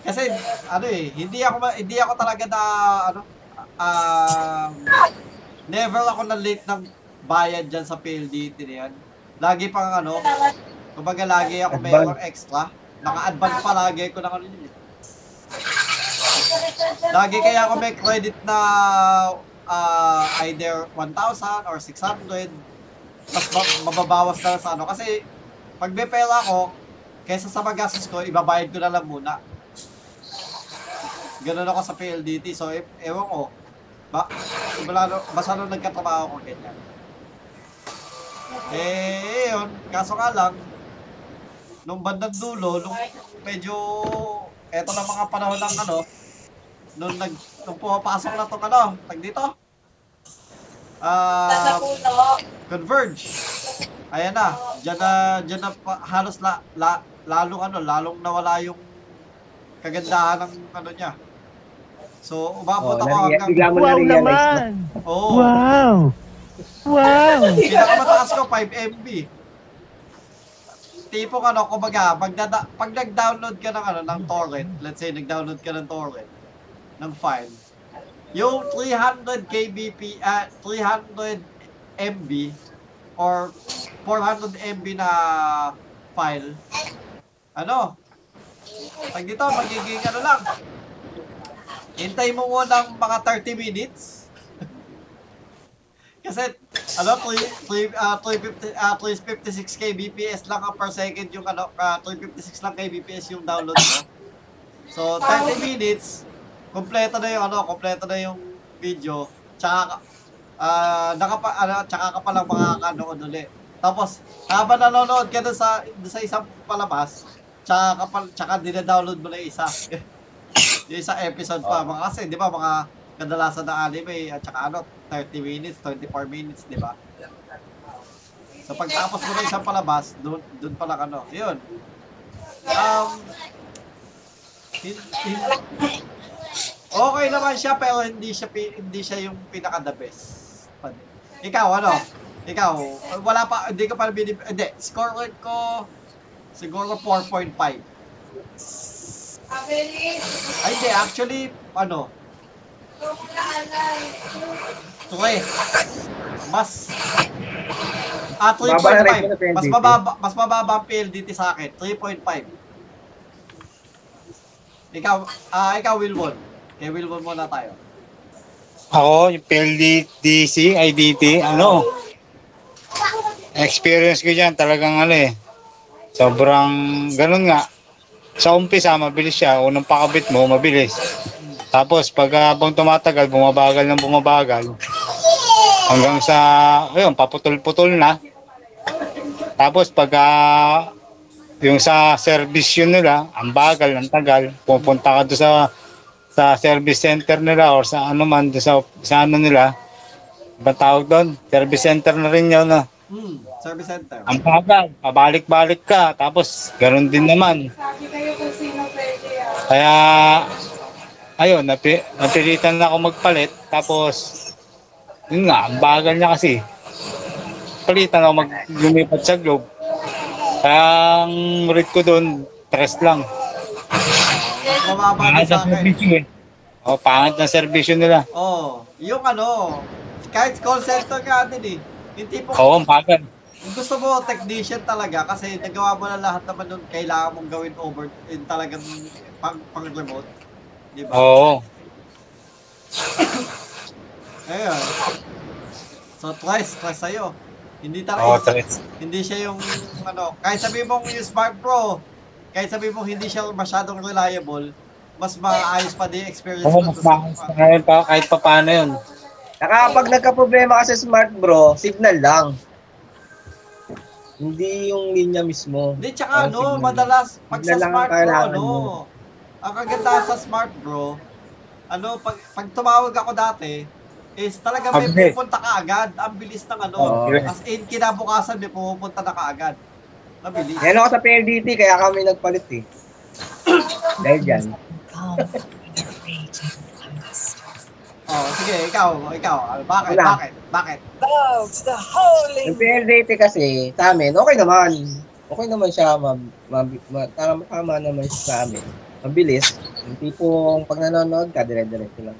kasi ano eh, hindi ako hindi ako talaga na ano um, never ako na late ng bayad diyan sa PLDT na yan. Lagi pang ano, kumbaga lagi ako may Advance. extra. Naka-advance pa lagi ko ng ano yun. eh. Lagi kaya ako may credit na ah, either 1,000 or 600 mas ma- mababawas na sa ano. Kasi pag may pera ako, kaysa sa magastos ko, ibabayad ko na lang muna. Ganun ako sa PLDT. So, e- ewan ko. Ba, simula no, basta nung nagkatrabaho ko ganyan. Eh, yun. Kaso nga lang, nung bandang dulo, nung medyo, eto na mga panahon ng ano, nung nag, nung pumapasok na tong ano, tag dito, ah, Converge. Ayan na, dyan na, dyan na pa- halos la, la, lalong ano, lalong nawala yung kagandahan ng ano niya. So, umabot Oh, ako hanggang, bigla mo na-realize na. oo, Wow! Wow! <laughs> pinakamataas ko 5 MB. Tipong ano, kumbaga, pag, dada, pag nag-download ka ng ano, ng torrent, let's say nag-download ka ng torrent, ng file, yung 300 kbp, ah, 300 MB, or 400 MB na file, ano, pag dito, magiging ano lang, hintay mo muna ng mga 30 minutes, <laughs> kasi, ano, 3, 3, ah, 350, ah, 356 kbps lang ang per second yung ano, ah, 356 lang kbps yung download mo. So, 30 minutes, kompleto na yung ano, kompleto na yung video. Tsaka, ah, nakapa, ano, tsaka ka pa lang makakanood uli. Tapos, habang nanonood ka sa, sa isang palabas, tsaka, ka tsaka dinadownload mo na isa. <laughs> yung isa episode pa. Mga kasi, di ba, mga kadalasan na anime, at tsaka ano, 30 minutes, 24 minutes, di ba? So pagtapos mo na isang palabas, doon doon pa lang ano, yun. Um, hin, hin, okay naman siya pero hindi siya hindi siya yung pinaka the best. Ikaw ano? Ikaw, wala pa hindi ka pa binib hindi, score ko siguro 4.5. Ay, hindi, actually, ano, Tres. Mas Ah, Baba na rin 3.5. sa PLDT. Mas mababa, mas mababa ang PLDT sa akin. 3.5. Ikaw, ah, ikaw Wilwon. Kay Wilwon muna tayo. Ako, yung PLDC, IDT, ano, experience ko dyan talagang ano eh, sobrang ganun nga. Sa umpisa, mabilis siya. Unang pakabit mo, mabilis. Tapos, pag habang tumatagal, bumabagal ng bumabagal. Hanggang sa, ayun, paputol-putol na. Tapos, pag ah, yung sa service yun nila, ang bagal, ang tagal, pupunta ka doon sa sa service center nila or sa ano man sa, sa ano nila, ba tawag doon? Service center na rin yun. No? Service center. Ang bagal, pabalik-balik ka, tapos ganun din naman. Kaya, ayun, napi, napilitan na ako magpalit, tapos, yun nga, ang bagal niya kasi. Palitan ako mag lumipat sa globe. Kaya ang rate ko doon, tres lang. Mababa din Pangit sa ang akin. servisyo eh. O, pangit ng servisyo nila. Oh, yung ano, kahit call center ka din eh. Yung tipong Oo, ang bagal. Kung gusto mo technician talaga kasi nagawa mo na lahat naman nun kailangan mong gawin over in talagang pang, pang remote. Di ba? Oo. Ayun. So twice, twice sa'yo. Hindi Oo, talaga, tres. hindi siya yung ano, kahit sabi mong yung Smart Pro, kahit sabi mong hindi siya masyadong reliable, mas maayos pa din yung experience Oo, mo mas maayos pa ngayon pa, kahit pa paano yun. Saka pag nagka-problema ka sa smart bro, signal lang. Hindi yung linya mismo. Hindi, tsaka Oh, ano, madalas, pag sa Smart Bro, ano, mo. ang kaganda sa Smart Bro, ano, pag, pag tumawag ako dati, is talaga may Mabilis. pupunta ka agad. Ang bilis ng ano. Oo. As in, kinabukasan may pupunta na kaagad. Mabilis. Yan ako sa PLDT, kaya kami nagpalit eh. Dahil dyan. Oh, sige, ikaw, ikaw. Ano, bakit, Wala. bakit, bakit? Yung PLDT kasi, sa amin, okay naman. Okay naman siya, ma, ma, ma, tama, tama naman siya sa amin. Mabilis. Yung tipong pag nanonood ka, dire-diretso lang.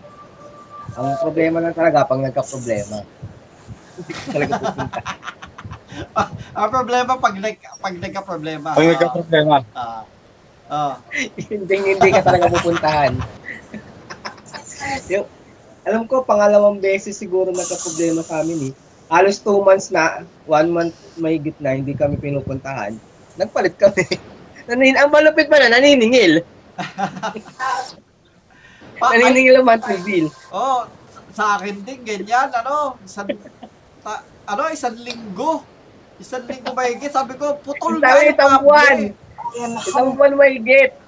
Ang problema lang talaga pag nagka-problema. <laughs> Talaga pupunta. <laughs> Ang problema pag, nag, pag nagka-problema. Pag nagka-problema. Ah, ah, <laughs> hindi, hindi ka talaga pupuntahan. yung, alam ko, pangalawang beses siguro nagka-problema sa amin eh. Halos two months na, one month may na, hindi kami pinupuntahan. Nagpalit kami. <laughs> Nanin, ang malupit pa na, naniningil. <laughs> Naniningil ang monthly bill. oh, sa- akin din, ganyan, ano, isang, ta, ano, isang linggo. Isang linggo mahigit. Sabi ko, putol nga yung isang kable. buwan. Isang buwan mahigit.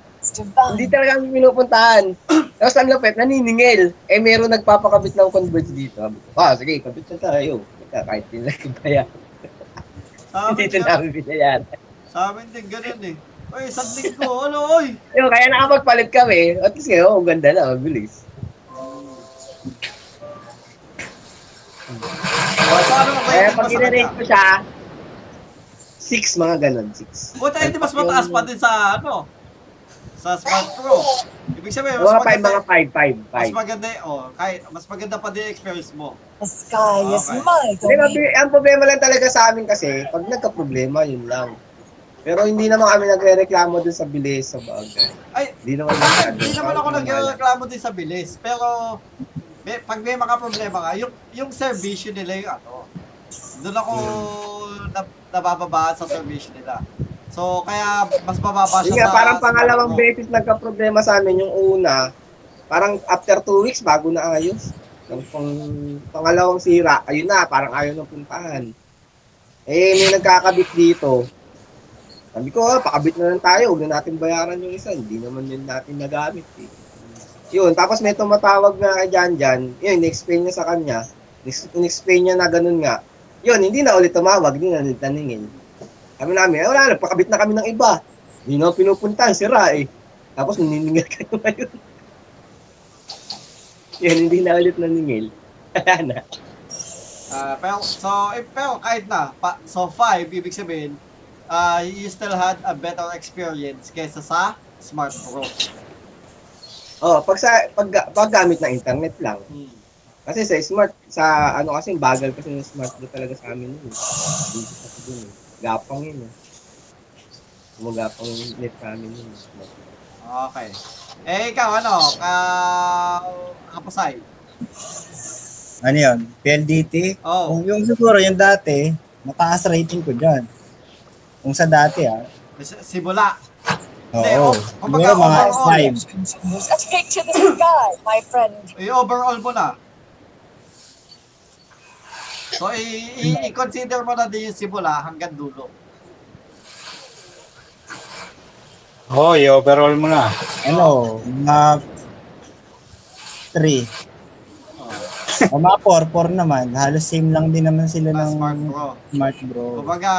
Hindi talaga kami pinupuntahan. <clears throat> Tapos ang lapit, naniningil. Eh, meron nagpapakabit ng converge dito. Ko, Ah, sige, kabit na tayo. Teka, Kahit din lang bayan. Sa amin, <laughs> Dito ganun- namin binayan. sa amin din ganun eh. Uy, isang linggo, ano, uy? Yung, kaya nakapagpalit kami. At least ngayon, ang ganda na, mabilis. O, so ano, Kaya mo pag kanya? ko siya, six mga ganon, six. Buta, hindi mas mataas pa din sa, ano, sa Smart Pro. Ibig sabihin, mas Mga five, maganda, mga five, five, mas five. maganda, oh, kahit, mas maganda pa din yung experience mo. The sky is Okay. my mabi- ang problema lang talaga sa amin kasi, pag nagka-problema, yun lang. Pero hindi naman kami nagre-reklamo dun sa bilis sa bagay. Ay, Hindi naman Hindi naman ako nagreklamo din sa bilis, pero may, pag may mga problema ka, yung, yung servisyo nila yung ano, doon ako na, nabababa sa servisyo nila. So, kaya mas mababa siya nga, sa... parang sa pangalawang Pro. beses nagka-problema sa amin yung una. Parang after two weeks, bago na ayos. Yung pang, pangalawang sira, ayun na, parang ayaw ng puntahan. Eh, may nagkakabit dito. Sabi ko, ah, pakabit na lang tayo, huwag na natin bayaran yung isa. Hindi naman yun natin nagamit eh. Yun, tapos may tumatawag na kay Jan Jan. Yun, in-explain niya sa kanya. In-explain niya na ganun nga. Yun, hindi na ulit tumawag, hindi na ulit taningin. Kami namin, eh, wala na, pakabit na kami ng iba. Hindi na pinupuntahan, sira eh. Tapos naniningil <laughs> ka na ngayon. Yan, hindi na ulit naningil. <laughs> Kaya na. Ah, pero, so, eh, pero kahit na, pa, so 5, ibig sabihin, uh, you still had a better experience kaysa sa Smart Pro. Oh, pag sa pag, paggamit ng internet lang. Hmm. Kasi sa smart, sa ano kasi bagal kasi ng smart do talaga sa amin yun. Hindi kasi dun eh. Gapang yun eh. Gumagapang net sa amin yun. Okay. Eh, ikaw, ano, ka... Kapusay. Ano yun? PLDT? Oh, Kung yung siguro yung dati, mataas rating ko dyan. Kung sa dati ah. si- simula. Oo. Oh, kumbaga, mga overall. 5. A take to the sky, my friend. I-overall mo na. So, i-consider mo na din yung simula hanggang dulo. Oo, oh, overall mo na. Ano, mga 3. Oh, O mga 4, 4 naman. Halos same lang din naman sila ng Smart Pro. Smart Bro. Kumbaga,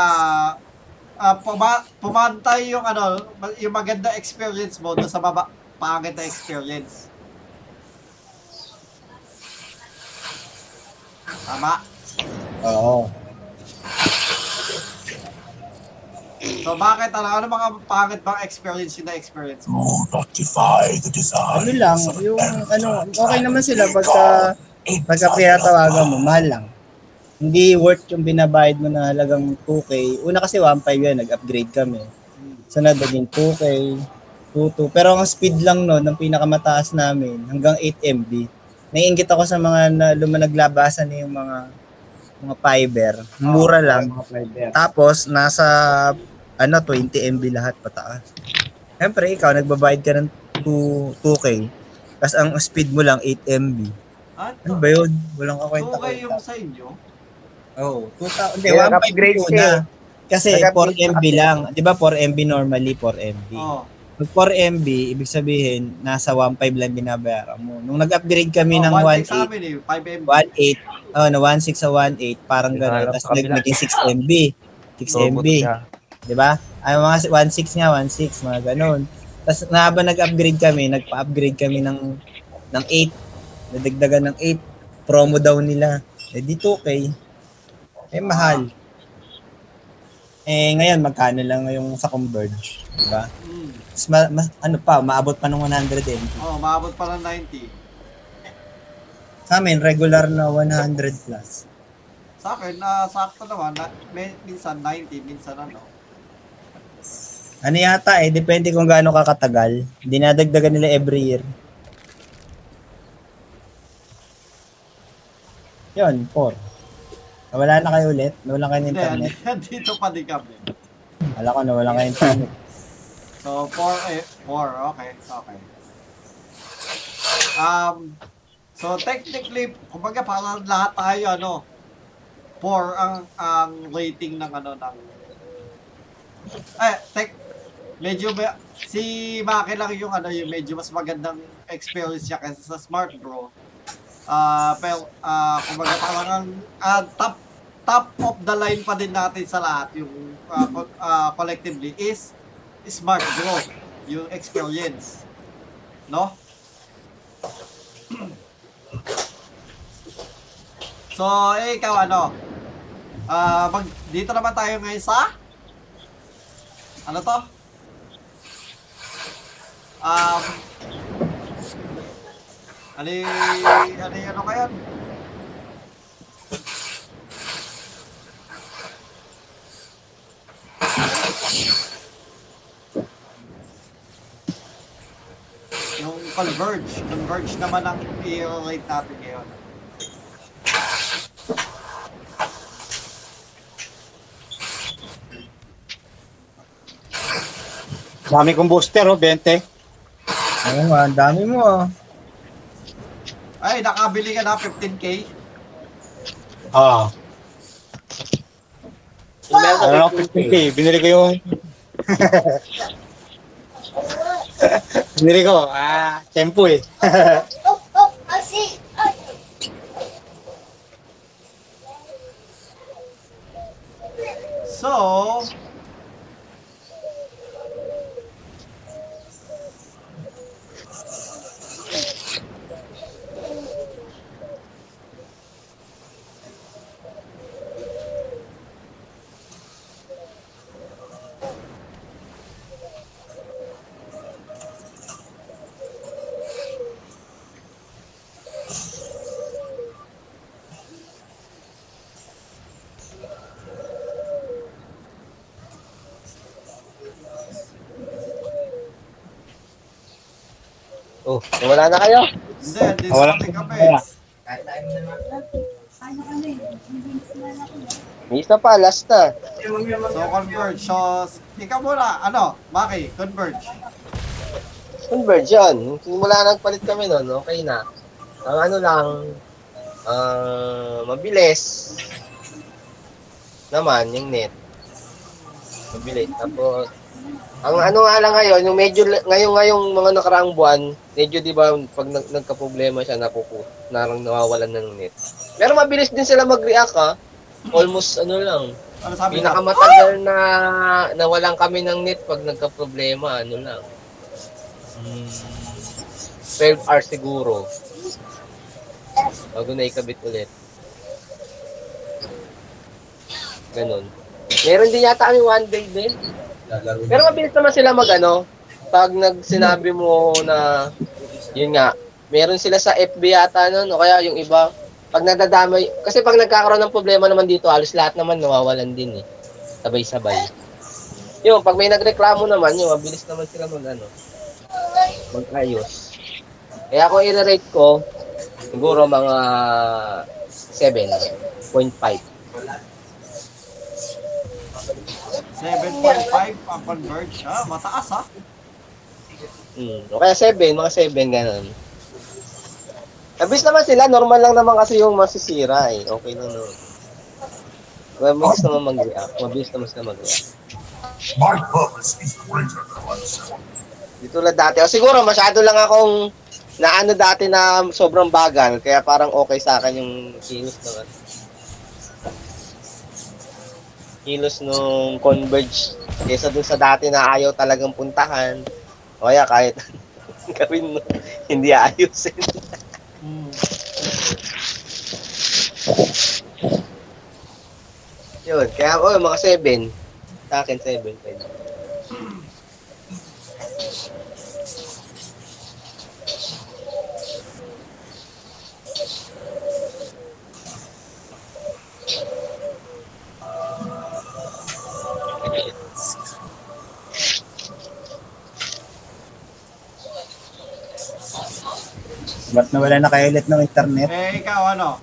ah, puma- pumantay yung ano, yung maganda experience mo doon sa baba, pangit na experience. Tama. Oo. So bakit ano, ano mga pangit bang experience yung na-experience mo? Ano lang, yung ano, okay naman sila pagka pagka pinatawagan mo, mahal lang. Hindi worth yung binabayad mo na halagang 2K. Una kasi 1.5 yan, nag-upgrade kami. So naging 2K, 2.2. Pero ang speed lang no, ng pinakamataas namin, hanggang 8 MB. Naiingit ako sa mga na, luma naglabasan na yung mga mga fiber. Mura lang. Mga fiber. Tapos, nasa, ano, 20 MB lahat pataas. Siyempre, ikaw, nagbabayad ka ng 2, 2K. Tapos, ang speed mo lang 8 MB. Ah, Ano ba yun? Walang kakwenta okay yung sa inyo? Oo. Oh, 2,000. Hindi, Kaya 1.5 nag-upgrade yun siya. na. Kasi Nag-upgrade 4 MB lang. Di ba 4 MB normally 4 MB? Oh. Pag 4 MB, ibig sabihin, nasa 1.5 lang binabayaran mo. Nung nag-upgrade kami ng oh, 1.6 sa 1.8, amin eh, 5 MB. 1.8, oh, na 1.6 sa 1.8, parang gano'n. Tapos nag naging 6 MB. 6 MB. Di ba? Ay, mga 1.6 nga, 1.6, mga gano'n. Tapos na habang nag-upgrade kami, nagpa-upgrade kami ng ng 8. Nadagdagan ng 8. Promo daw nila. Eh, di 2K. Eh, mahal. Eh, ngayon, magkano lang yung sa Converge? Di ba? Mm. Mas, ma- mas- ano pa, maabot pa ng 100 MB. Oh, maabot pa ng 90. Sa amin, regular na 100 plus. Sa akin, na sakto naman, na, may, minsan 90, minsan ano. Ano yata eh, depende kung gaano kakatagal. Dinadagdagan nila every year. Yun, 4. Nawala na kayo ulit? Nawala kayo ng internet? <laughs> dito pa din kami. Wala ko, nawala kayo ng internet. So, 4, eh, 4, okay, okay. Um, so technically, kumbaga parang lahat tayo, ano, 4 ang, ang rating ng, ano, ng, eh, tek, medyo si Maki lang yung ano yung medyo mas magandang experience niya kaysa sa Smart Bro. Ah, pero ah kumbaga parang ah, top top of the line pa din natin sa lahat yung co- ah, collectively is Smart Bro yung experience. No? <clears throat> so, eh, ikaw ano? Ah, mag dito naman tayo ngayon sa ano to? Um, ano ano ano ngayon? Yung Converge. Converge naman ang i-rate natin ngayon. Dami kong booster, oh, 20. Oo nga, ang dami mo ah. Ay, nakabili ka na 15k. Ah, ano lang 15K. 15K. Binili ko yung... <laughs> Binili ko, ah, tempo eh. <laughs> So, Oh, wala na kayo? hindi, hindi Wala. sa ating kape. May isa pa, last na. So, Converge. So, ikaw muna, ano, Maki, Converge. Conversion. Simula nagpalit kami nun, okay na. Ang ano lang, ah mabilis. Naman, yung net. Mabilis. Tapos, ang ano nga lang ngayon, yung medyo, ngayon ngayong mga nakaraang buwan, medyo di ba, pag nag, nagka-problema siya, napupu, narang nawawalan ng net. Pero mabilis din sila mag-react ha. Almost ano lang, Ano sabi pinakamatagal na nawalan kami ng net pag nagka-problema, ano lang. Mm, 12 hours siguro. Bago na ikabit ulit. Ganon. Meron din yata kami one day din. Pero mabilis naman sila mag ano, pag nagsinabi mo na, yun nga, meron sila sa FB yata nun, o kaya yung iba, pag nadadamay, kasi pag nagkakaroon ng problema naman dito, halos lahat naman nawawalan din eh. Sabay-sabay. Yung, pag may nagreklamo naman, yung mabilis naman sila mag ano, mag-ayos. Kaya kung i-rate ko, siguro mga 7.5. 7.5 ang Converge. Ah, mataas ha. Mm. O kaya 7, mga 7, ganun. Mabilis naman sila, normal lang naman kasi yung masisira eh. Okay na nun. Mabilis naman mag-react. Mabilis naman sila mag-react. My purpose is greater than myself. Di tulad dati. O siguro masyado lang akong naano dati na sobrang bagal. Kaya parang okay sa akin yung kilos ng Kilos nung Converge. Kesa dun sa dati na ayaw talagang puntahan. O kaya kahit <laughs> gawin mo, hindi ayusin. Hmm. <laughs> Yun. Kaya oh, mga 7. Sa akin 7. pwede. Ba't nawala na kayo ulit ng internet? Eh, ikaw ano?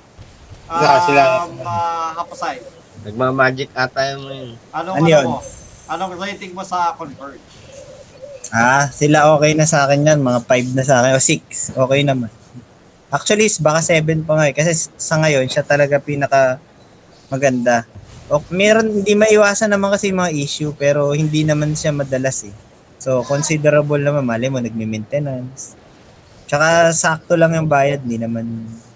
Sila, sila. Um, uh, Hapasay. Nagmamagic ata yung yun. Anong Ano ano, yun? mo? Anong rating mo sa Converge? Ah, sila okay na sa akin yan. Mga 5 na sa akin. O 6. Okay naman. Actually, baka 7 pa nga eh. Kasi sa ngayon, siya talaga pinaka maganda. O, meron, hindi maiwasan naman kasi mga issue, pero hindi naman siya madalas eh. So, considerable naman. Mali mo, nagme-maintenance. Tsaka sakto lang yung bayad. Hindi naman,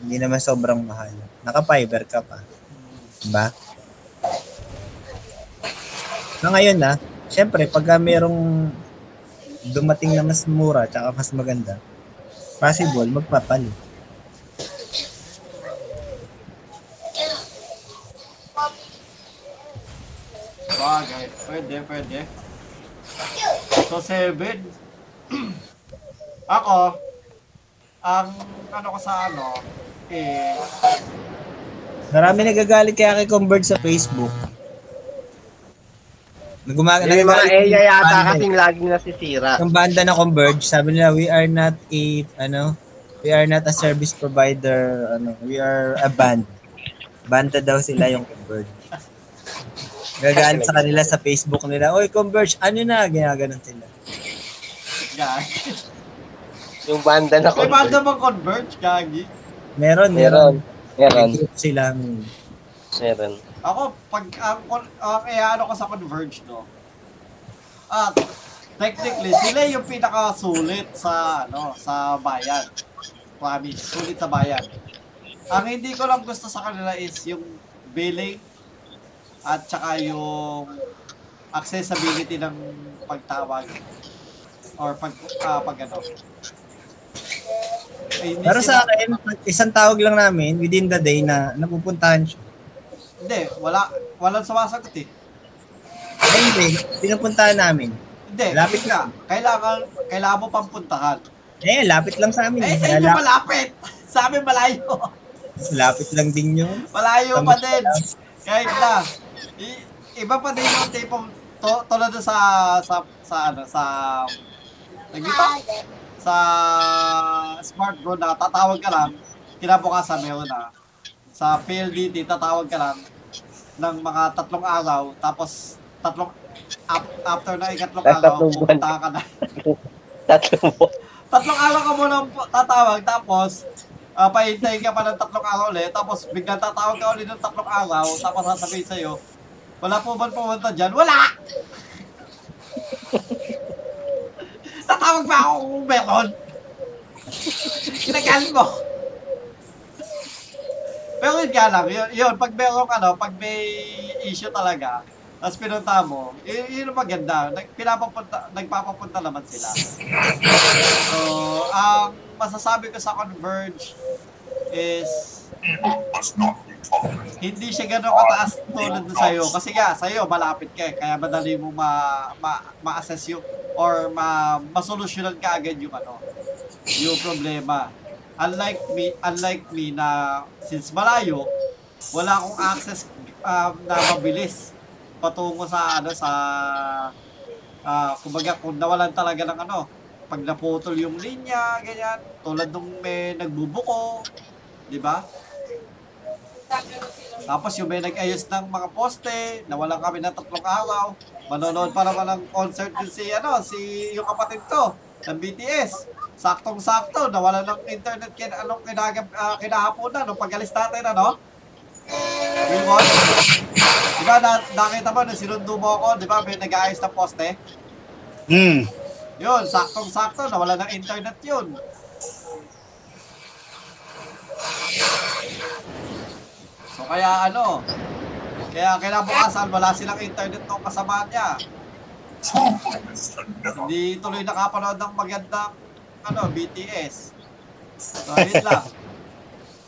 hindi naman sobrang mahal. Naka-fiber ka pa. Diba? Na ngayon na, syempre, pagka merong dumating na mas mura tsaka mas maganda, possible, magpapalit. Bagay. Pwede, pwede. So, seven. <clears throat> Ako, ang ano ko sa ano, is, Marami nagagalit kaya kay Convert sa Facebook. Nagumag Yung mga Eya yata kasing laging nasisira. Yung banda na Converge, sabi nila, we are not a, ano, we are not a service provider, ano, we are a band. Banda daw sila yung Converge. Gagalit sa kanila sa Facebook nila, Oy, Converge, ano na? Ginaganon sila. gag. <laughs> Yung banda na May banda bang converge, gagi? Meron, Meron. Meron. May group sila. hmm. Meron. Ako, pag ang, kon- ang ano ko sa Converge, no? At, technically, sila yung pinakasulit sa, ano, sa bayan. Promise, sulit sa bayan. Ang hindi ko lang gusto sa kanila is yung billing at saka yung accessibility ng pagtawag or pag, ah, pag ano. Eh, hindi Pero sa akin, isang tawag lang namin within the day na napupuntahan siya. Hindi, wala, walang sumasagot eh. Ay, hindi. Pinupuntahan namin. Hindi, Lapit na. Kailangan, kailangan mo pang puntahan. Eh, lapit lang sa amin. Eh, sa Kaya inyo lap- malapit. <laughs> Sa amin malayo. lapit lang din yun. Malayo Tama. pa din. Kahit na. I- iba pa din yung tipong to, tulad sa sa sa ano sa nagdito sa smart bro na tatawag ka lang kinabukasan meron na sa PLDT tatawag ka lang ng mga tatlong araw tapos tatlong ap- after na ikatlong araw tatlong buwan. pupunta ka na <laughs> Tatlo mo. tatlong araw ka muna tatawag, tapos uh, pahintayin ka pa ng tatlong araw ulit, tapos biglang tatawag ka ulit ng tatlong araw, tapos sasabihin sa'yo, wala po ba pumunta dyan? Wala! Tatawag ba ako kung meron? Kinagalit mo. Pero yun nga lang, yun, yun pag meron ano, pag may issue talaga, tapos pinunta mo, yun, yun ang maganda. Nag, pinapapunta, nagpapapunta naman sila. So, ang masasabi ko sa Converge is must not be tolerated. Hindi siya gano'ng kataas tulad na sa'yo. Kasi nga, sa'yo, malapit ka eh. Kaya madali mo ma, ma, ma-assess yung or ma, masolusyonan ka agad yung ano, yung problema. Unlike me, unlike me na since malayo, wala akong access um, na mabilis patungo sa ano sa ah kumbaga kung nawalan talaga ng ano pag naputol yung linya ganyan tulad nung may nagbubuko di ba tapos yung may nag-ayos ng mga poste, nawalan kami ng tatlong araw. Manonood pa naman ng concert din si, ano, si yung kapatid ko, ng BTS. Saktong-sakto, nawalan ng internet kin anong kinagab, uh, kinahaponan, nung pag-alis natin, ano? Wilwon? Di ba, na, nakita mo, nung sinundo mo ako, di ba, may nag-ayos ng poste? Hmm. Yun, saktong-sakto, nawalan ng internet yun. So kaya ano, kaya kinabukasan wala silang internet ng kasama niya. Hindi tuloy nakapanood ng magandang ano, BTS. So yun <laughs> lang.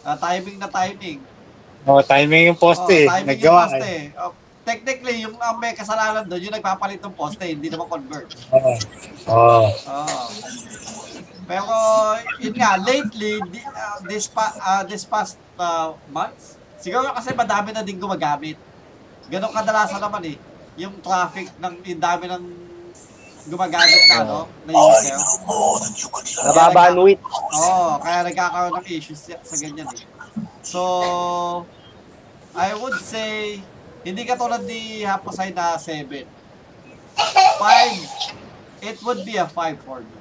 Ah, timing na timing. Oh, timing yung poste. Oh, timing Naggawa. yung poste. Oh, technically, yung ang may kasalanan doon, yung nagpapalit ng poste, hindi naman convert. Oo. Oh. Oo. Pero yun nga, lately, di, ah, this, pa, ah, this past ah, months, siguro kasi madami na din gumagamit. Ganon kadalasan naman eh. Yung traffic ng yung dami ng gumagamit na ano, na user. Nababanwit. Oo, kaya nagkakaroon ng issues sa, sa ganyan eh. So, I would say, hindi katulad ni Haposay na 7. 5, it would be a 5 for me.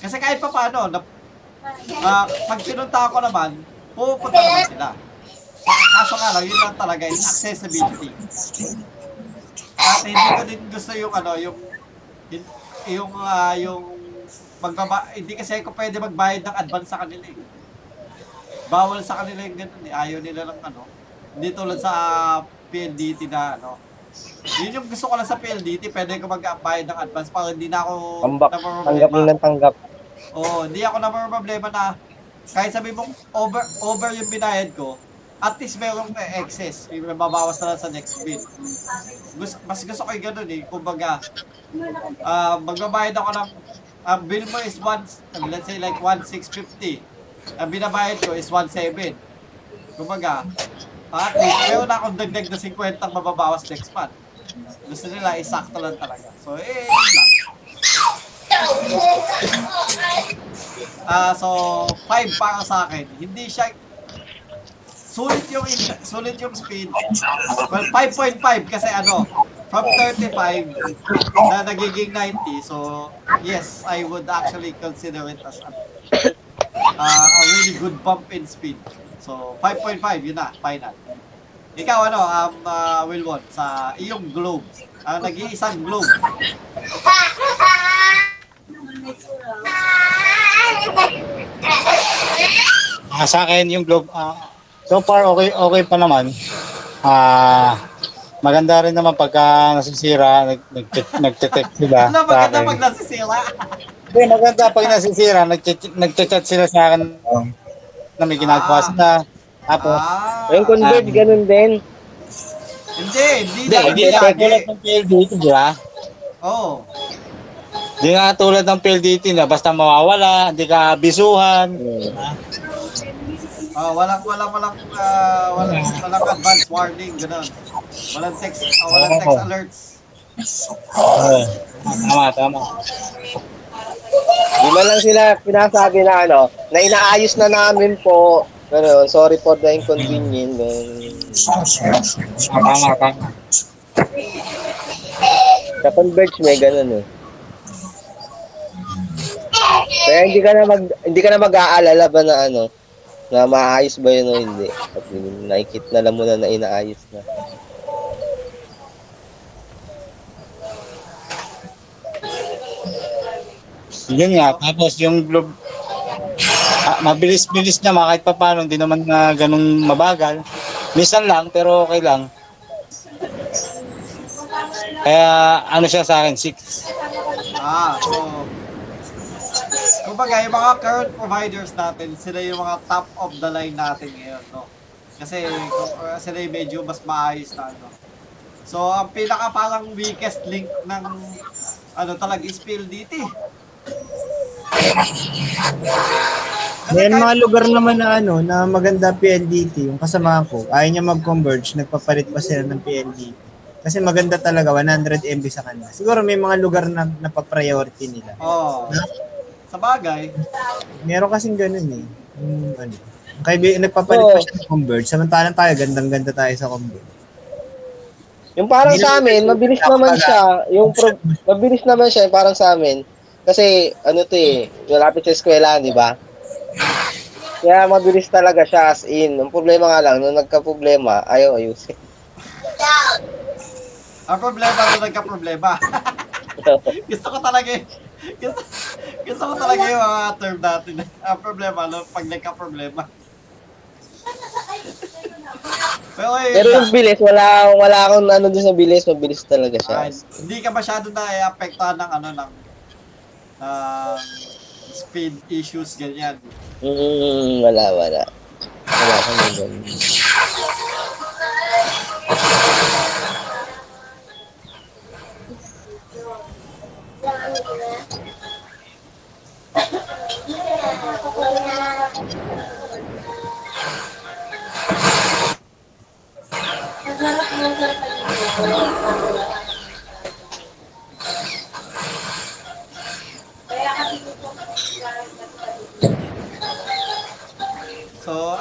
Kasi kahit pa paano, na, ah, pag pinunta ko naman, pupunta naman sila. So, kaso nga lang, yun lang talaga is accessibility. At hindi ko din gusto yung ano, yung, yung yung, ah, yung, magbaba, hindi kasi ako pwede magbayad ng advance sa kanila eh. Bawal sa kanila yung ganun eh. Ayaw nila ng ano. Hindi tulad sa ah, PLDT na ano. Yun yung gusto ko lang sa PLDT, pwede ko mag-bayad ng advance para hindi na ako Tambak. Tanggap ng tanggap. Oo, hindi ako naman problema na kahit sabi mong over over yung binayad ko, at least merong may excess. May mababawas na lang sa next bill. Gusto, mas gusto ko yung ganun eh. Kumbaga, ah magbabayad ako ng, ang bill mo is one, let's say like 1,650. Ang binabayad ko is 1,700. Kumbaga, at least meron na akong dagdag na 50 ang mababawas next month. Gusto nila, isakto lang talaga. So, eh, lang. Ah, so 5 para sa akin. Hindi siya sulit yung sulit yung speed. Well, 5.5 kasi ano, from 35 na nagiging 90. So, yes, I would actually consider it as a, ah, a really good bump in speed. So, 5.5 yun na, final. Ikaw ano, um, uh, Wilwon, sa iyong globe, ang nag-iisang globe, Ah, sa akin yung globe, ah, so far okay okay pa naman. Ah, maganda rin naman pagka nasisira, nag nagte-text sila <laughs> ano maganda pag nasisira? Hindi, maganda pag nasisira, nagchat sila sa akin na may ginagawa Ah. sila. Tapos, Ah, Yung converge, ganun din. hindi, hindi hindi, lang, hindi hindi na tulad ng PLDT, di ba? Oo. Hindi nga tulad ng PLDT na basta mawawala, hindi ka bisuhan. Oh, walang walang walang ah, walang walang advance warning ganun. Walang text ah, walang text Oo. alerts. Oo. Tama, tama. Di man lang sila pinasabi na ano, na inaayos na namin po. Ano, sorry for the inconvenience. Ganun. Tama, tama. Sa converge may ganun eh. Kaya hindi ka na mag hindi ka na mag-aalala ba na ano na maayos ba yun o hindi. At nakikita na lang muna na inaayos na. Yun nga, tapos yung globe, ah, mabilis-bilis naman kahit pa paano, hindi naman na ganun mabagal. Minsan lang, pero okay lang. Kaya ano siya sa akin, 6. Ah, so Kumbaga, yung mga current providers natin, sila yung mga top of the line natin ngayon, no? Kasi sila yung medyo mas maayos na ano. So, ang pinaka parang weakest link ng ano talaga is PLDT. Kasi May kahit- mga lugar naman na ano, na maganda PLDT, yung kasama ko, ayaw niya mag-converge, nagpapalit pa sila ng PLDT. Kasi maganda talaga, 100 MB sa kanila. Siguro may mga lugar na napapriority nila. Oh. Sa bagay, Meron kasing ganun eh. Yung, ano, ang kaibi, nagpapalit pa Oo. siya ng converge, samantalang tayo, gandang-ganda tayo sa converge. Yung parang sa amin, mabilis naman siya. Yung pro- mabilis naman siya, yung parang sa amin. Kasi, ano to eh, malapit sa eskwelahan, di ba? Kaya mabilis talaga siya as in. Ang problema nga lang, nung nagka-problema, ayaw ayusin. ang problema na nagka-problema. <laughs> gusto ko talaga yung, gusto, gusto ko talaga yung mga term natin. Ang problema, no, pag nagka-problema. Pero, yun Pero yung bilis, wala, wala akong ano dun sa bilis, mabilis talaga siya. Ah, hindi ka masyado na apektuhan ng ano ng ng speed issues ganyan. Mm, wala, wala. Wala kami ganun. So,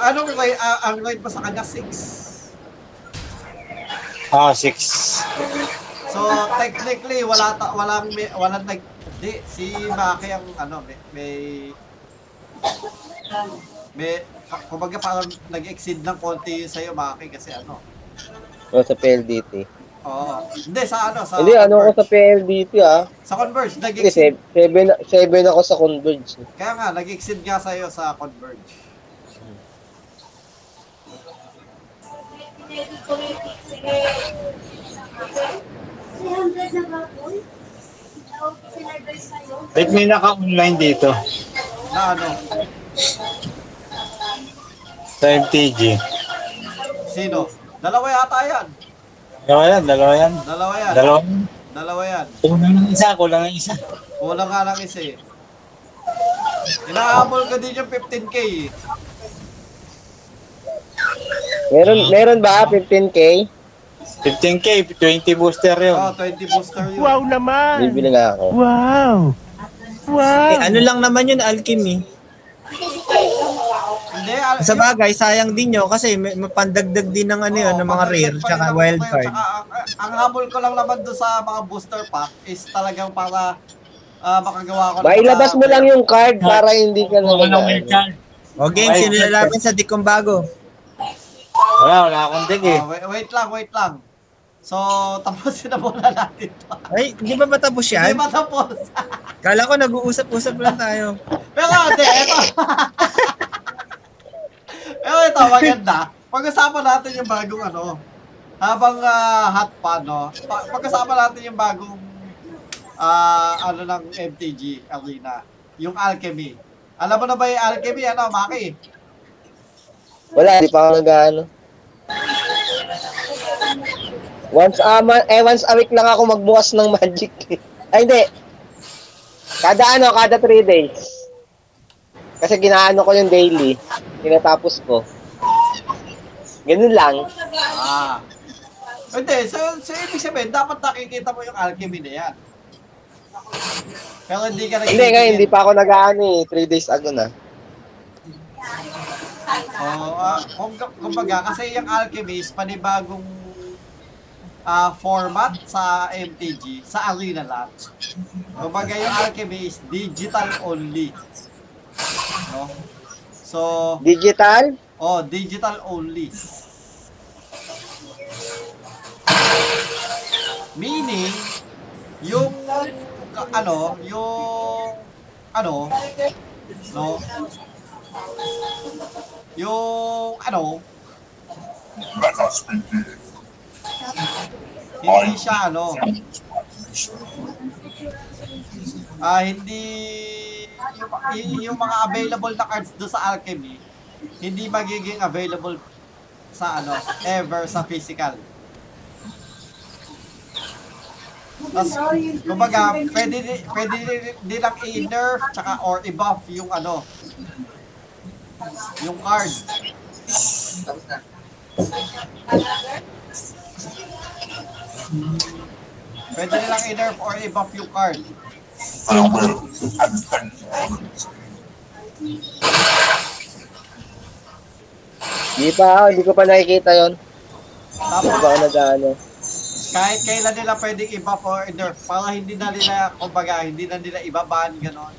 anong rate, ah, ang rate mo sa kanya? 6. Ah, 6. So, technically, wala ta, walang, may, walang nag, di, si Maki ang, ano, may, may, may, kumbaga parang nag-exceed ng konti yun sa'yo, Maki, kasi ano, O, sa PLDT. Oo. Hindi, sa ano? Sa Hindi, ano ako sa Converge. PLDT ah. Sa Converge, Kasi nag-exceed. 7 7 ako sa Converge. Kaya nga, nag-exceed nga sa'yo sa Converge. Wait, may naka-online dito Na ano? sa MTG. Sino? Dalawa yata yan. Dalawa yan, dalawa yan. Dalawa yan. Dalawa. Dalawa yan. Kulang ng isa, kulang ng isa. Kulang nga lang isa eh. Inahabol ko din yung 15k eh. Meron meron ba 15k? 15k, 20 booster yun. Oh, 20 booster yun. Wow naman! Bibili nga ako. Wow! Wow! Eh, ano lang naman yun, alchemy. Hindi, al- Sa bagay, sayang din yun kasi may mapandagdag din ng ano yun, ng mga rare tsaka wild card. Tsaka ang, ang habol ko lang naman doon sa mga booster pack is talagang para ah, makagawa ko ng Mailabas mga- mo lang yung card para hindi ka na Kulang ng wild card. O game, sino lalaban sa Dikong Bago? Wala, wala akong deck eh. Oh, wait, wait lang, wait lang. So, <laughs> tapusin na muna natin to. Ay, di ba matapos Hindi yan? matapos. Kala ko nag-uusap-usap lang tayo. Pero hindi, ito. <laughs> Pero ito, maganda. Pag-usapan natin yung bagong ano, habang ah, hot pa, no? Pa- pag-usapan natin yung bagong ah, ano ng MTG Arena. Yung Alchemy. Alam mo na ba yung Alchemy, ano, Maki? Wala, di pa ako nag-ano. Once a ma- eh once a week lang ako magbukas ng magic. <laughs> Ay hindi. Kada ano, kada 3 days. Kasi ginaano ko yung daily. Tinatapos ko. Ganun lang. Ah. Hindi, so, so ibig sabihin, dapat nakikita mo yung Alchemy na yan. Pero hindi ka Hindi nga, hindi pa ako nag-ano eh. 3 days ago na. Ah, kung, kumbaga, kasi yung Alchemist, panibagong ah, format sa MTG, sa arena lang. Kumbaga, yung Alchemist, digital only. No? So, Digital? oh, digital only. Meaning, yung, ano, yung, ano, no, yung, ano, us begin. hindi siya, ano, ah, hindi, yung, yung mga available na cards do sa Alchemy, hindi magiging available sa, ano, ever sa physical. Tapos, kumbaga, pwede, di- pwede di- nilang i-nerf tsaka or i-buff yung ano, yung card. Pwede nilang i-nerf or i-buff yung card. Hindi pa ako, hindi ko pa nakikita yon. Hindi Tapos, pa ako nag-ano. kahit kailan nila pwedeng i-buff or i-nerf para hindi na nila, kumbaga, hindi na nila ibaban, gano'n.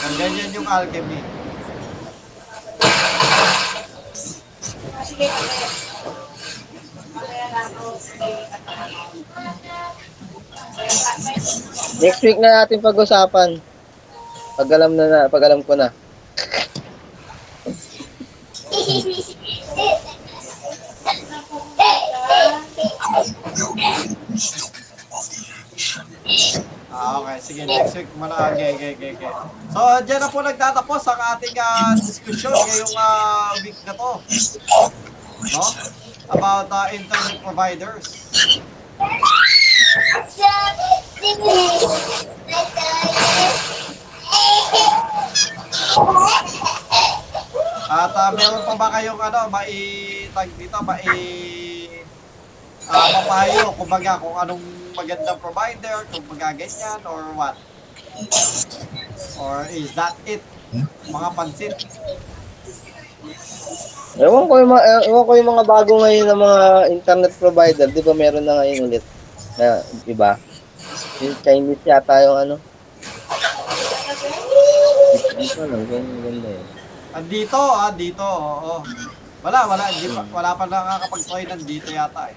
Ang ganyan yung alchemy. Next week na natin pag-usapan. Pag alam na, na pag alam ko na. <laughs> Ah, okay. Sige, next week muna. Okay, okay, okay, okay. So, dyan na po nagtatapos ang ating uh, discussion ngayong ah, week na to. No? About uh, internet providers. At uh, meron pa ba kayong ano, mai tag dito, mai ah, papayo, kumbaga kung anong magandang provider, kung baga ganyan, or what? Or is that it? Mga pansit. Ewan ko yung mga, ewan ko yung mga bago ngayon ng mga internet provider, di ba meron na ngayon ulit na iba? Yung Chinese yata yung ano. Ko alam, ganyan ganda eh. Andito, ah, dito, oo. Wala, wala, pa, wala pa nakakapag-try nandito yata eh.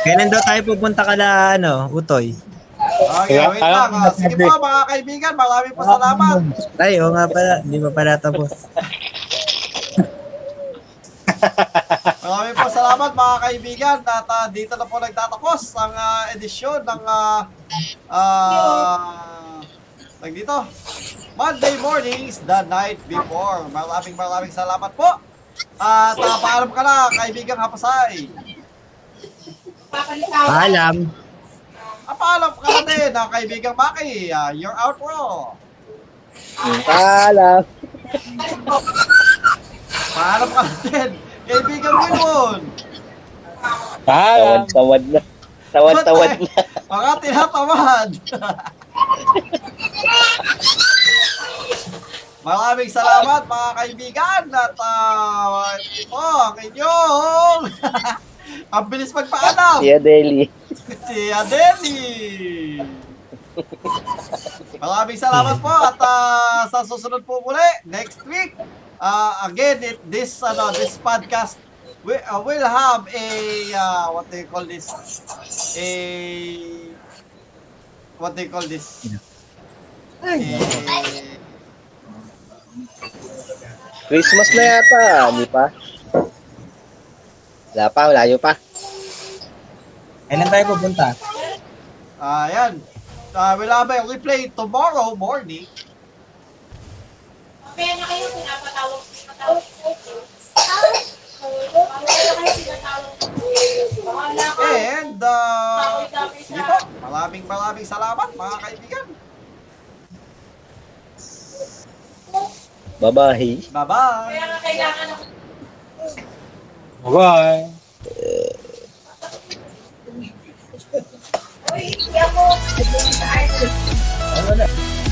Kailan daw tayo pupunta ka na, ano, Utoy? Okay, Kaya- wait lang. ah. Sige po mga kaibigan, maraming po salamat. Ay, oo nga pala. Hindi pa pala tapos. <laughs> Maraming po salamat mga kaibigan at ah, dito na po nagtatapos ang ah, edisyon ng ah, tag dito Monday mornings the night before. Maraming maraming salamat po. At uh, paalam ka na kaibigan Hapasay. Paalam. Ah, paalam ka na din ang kaibigan Maki. Ah, your outro. Paalam. Paalam ka na din. Kaibigan Wilwon. Paalam. Tawad-tawad na. Tawad-tawad na. Mga <laughs> tinatamad. Maraming salamat mga kaibigan at uh, ito ang inyong <laughs> ang bilis magpaalam Siya Deli. si Adeli. Maraming salamat po at ah, sa susunod po muli next week ah, again it, this ano this podcast we uh, will have a uh, what do you call this a what do you call this a, Christmas na yata, di pa? Wala pa, layo pa. Kailan tayo pupunta? ah yan uh, we'll have a replay tomorrow morning Kaya na kayo pinapatawag patawag Kaya na kayo pinatawag Bahala ka. and uh, sige po maraming maraming salamat mga kaibigan Bye-bye. bye bye Kaya nga kailangan ng Bye. Uy, hindi ako. Sa artist.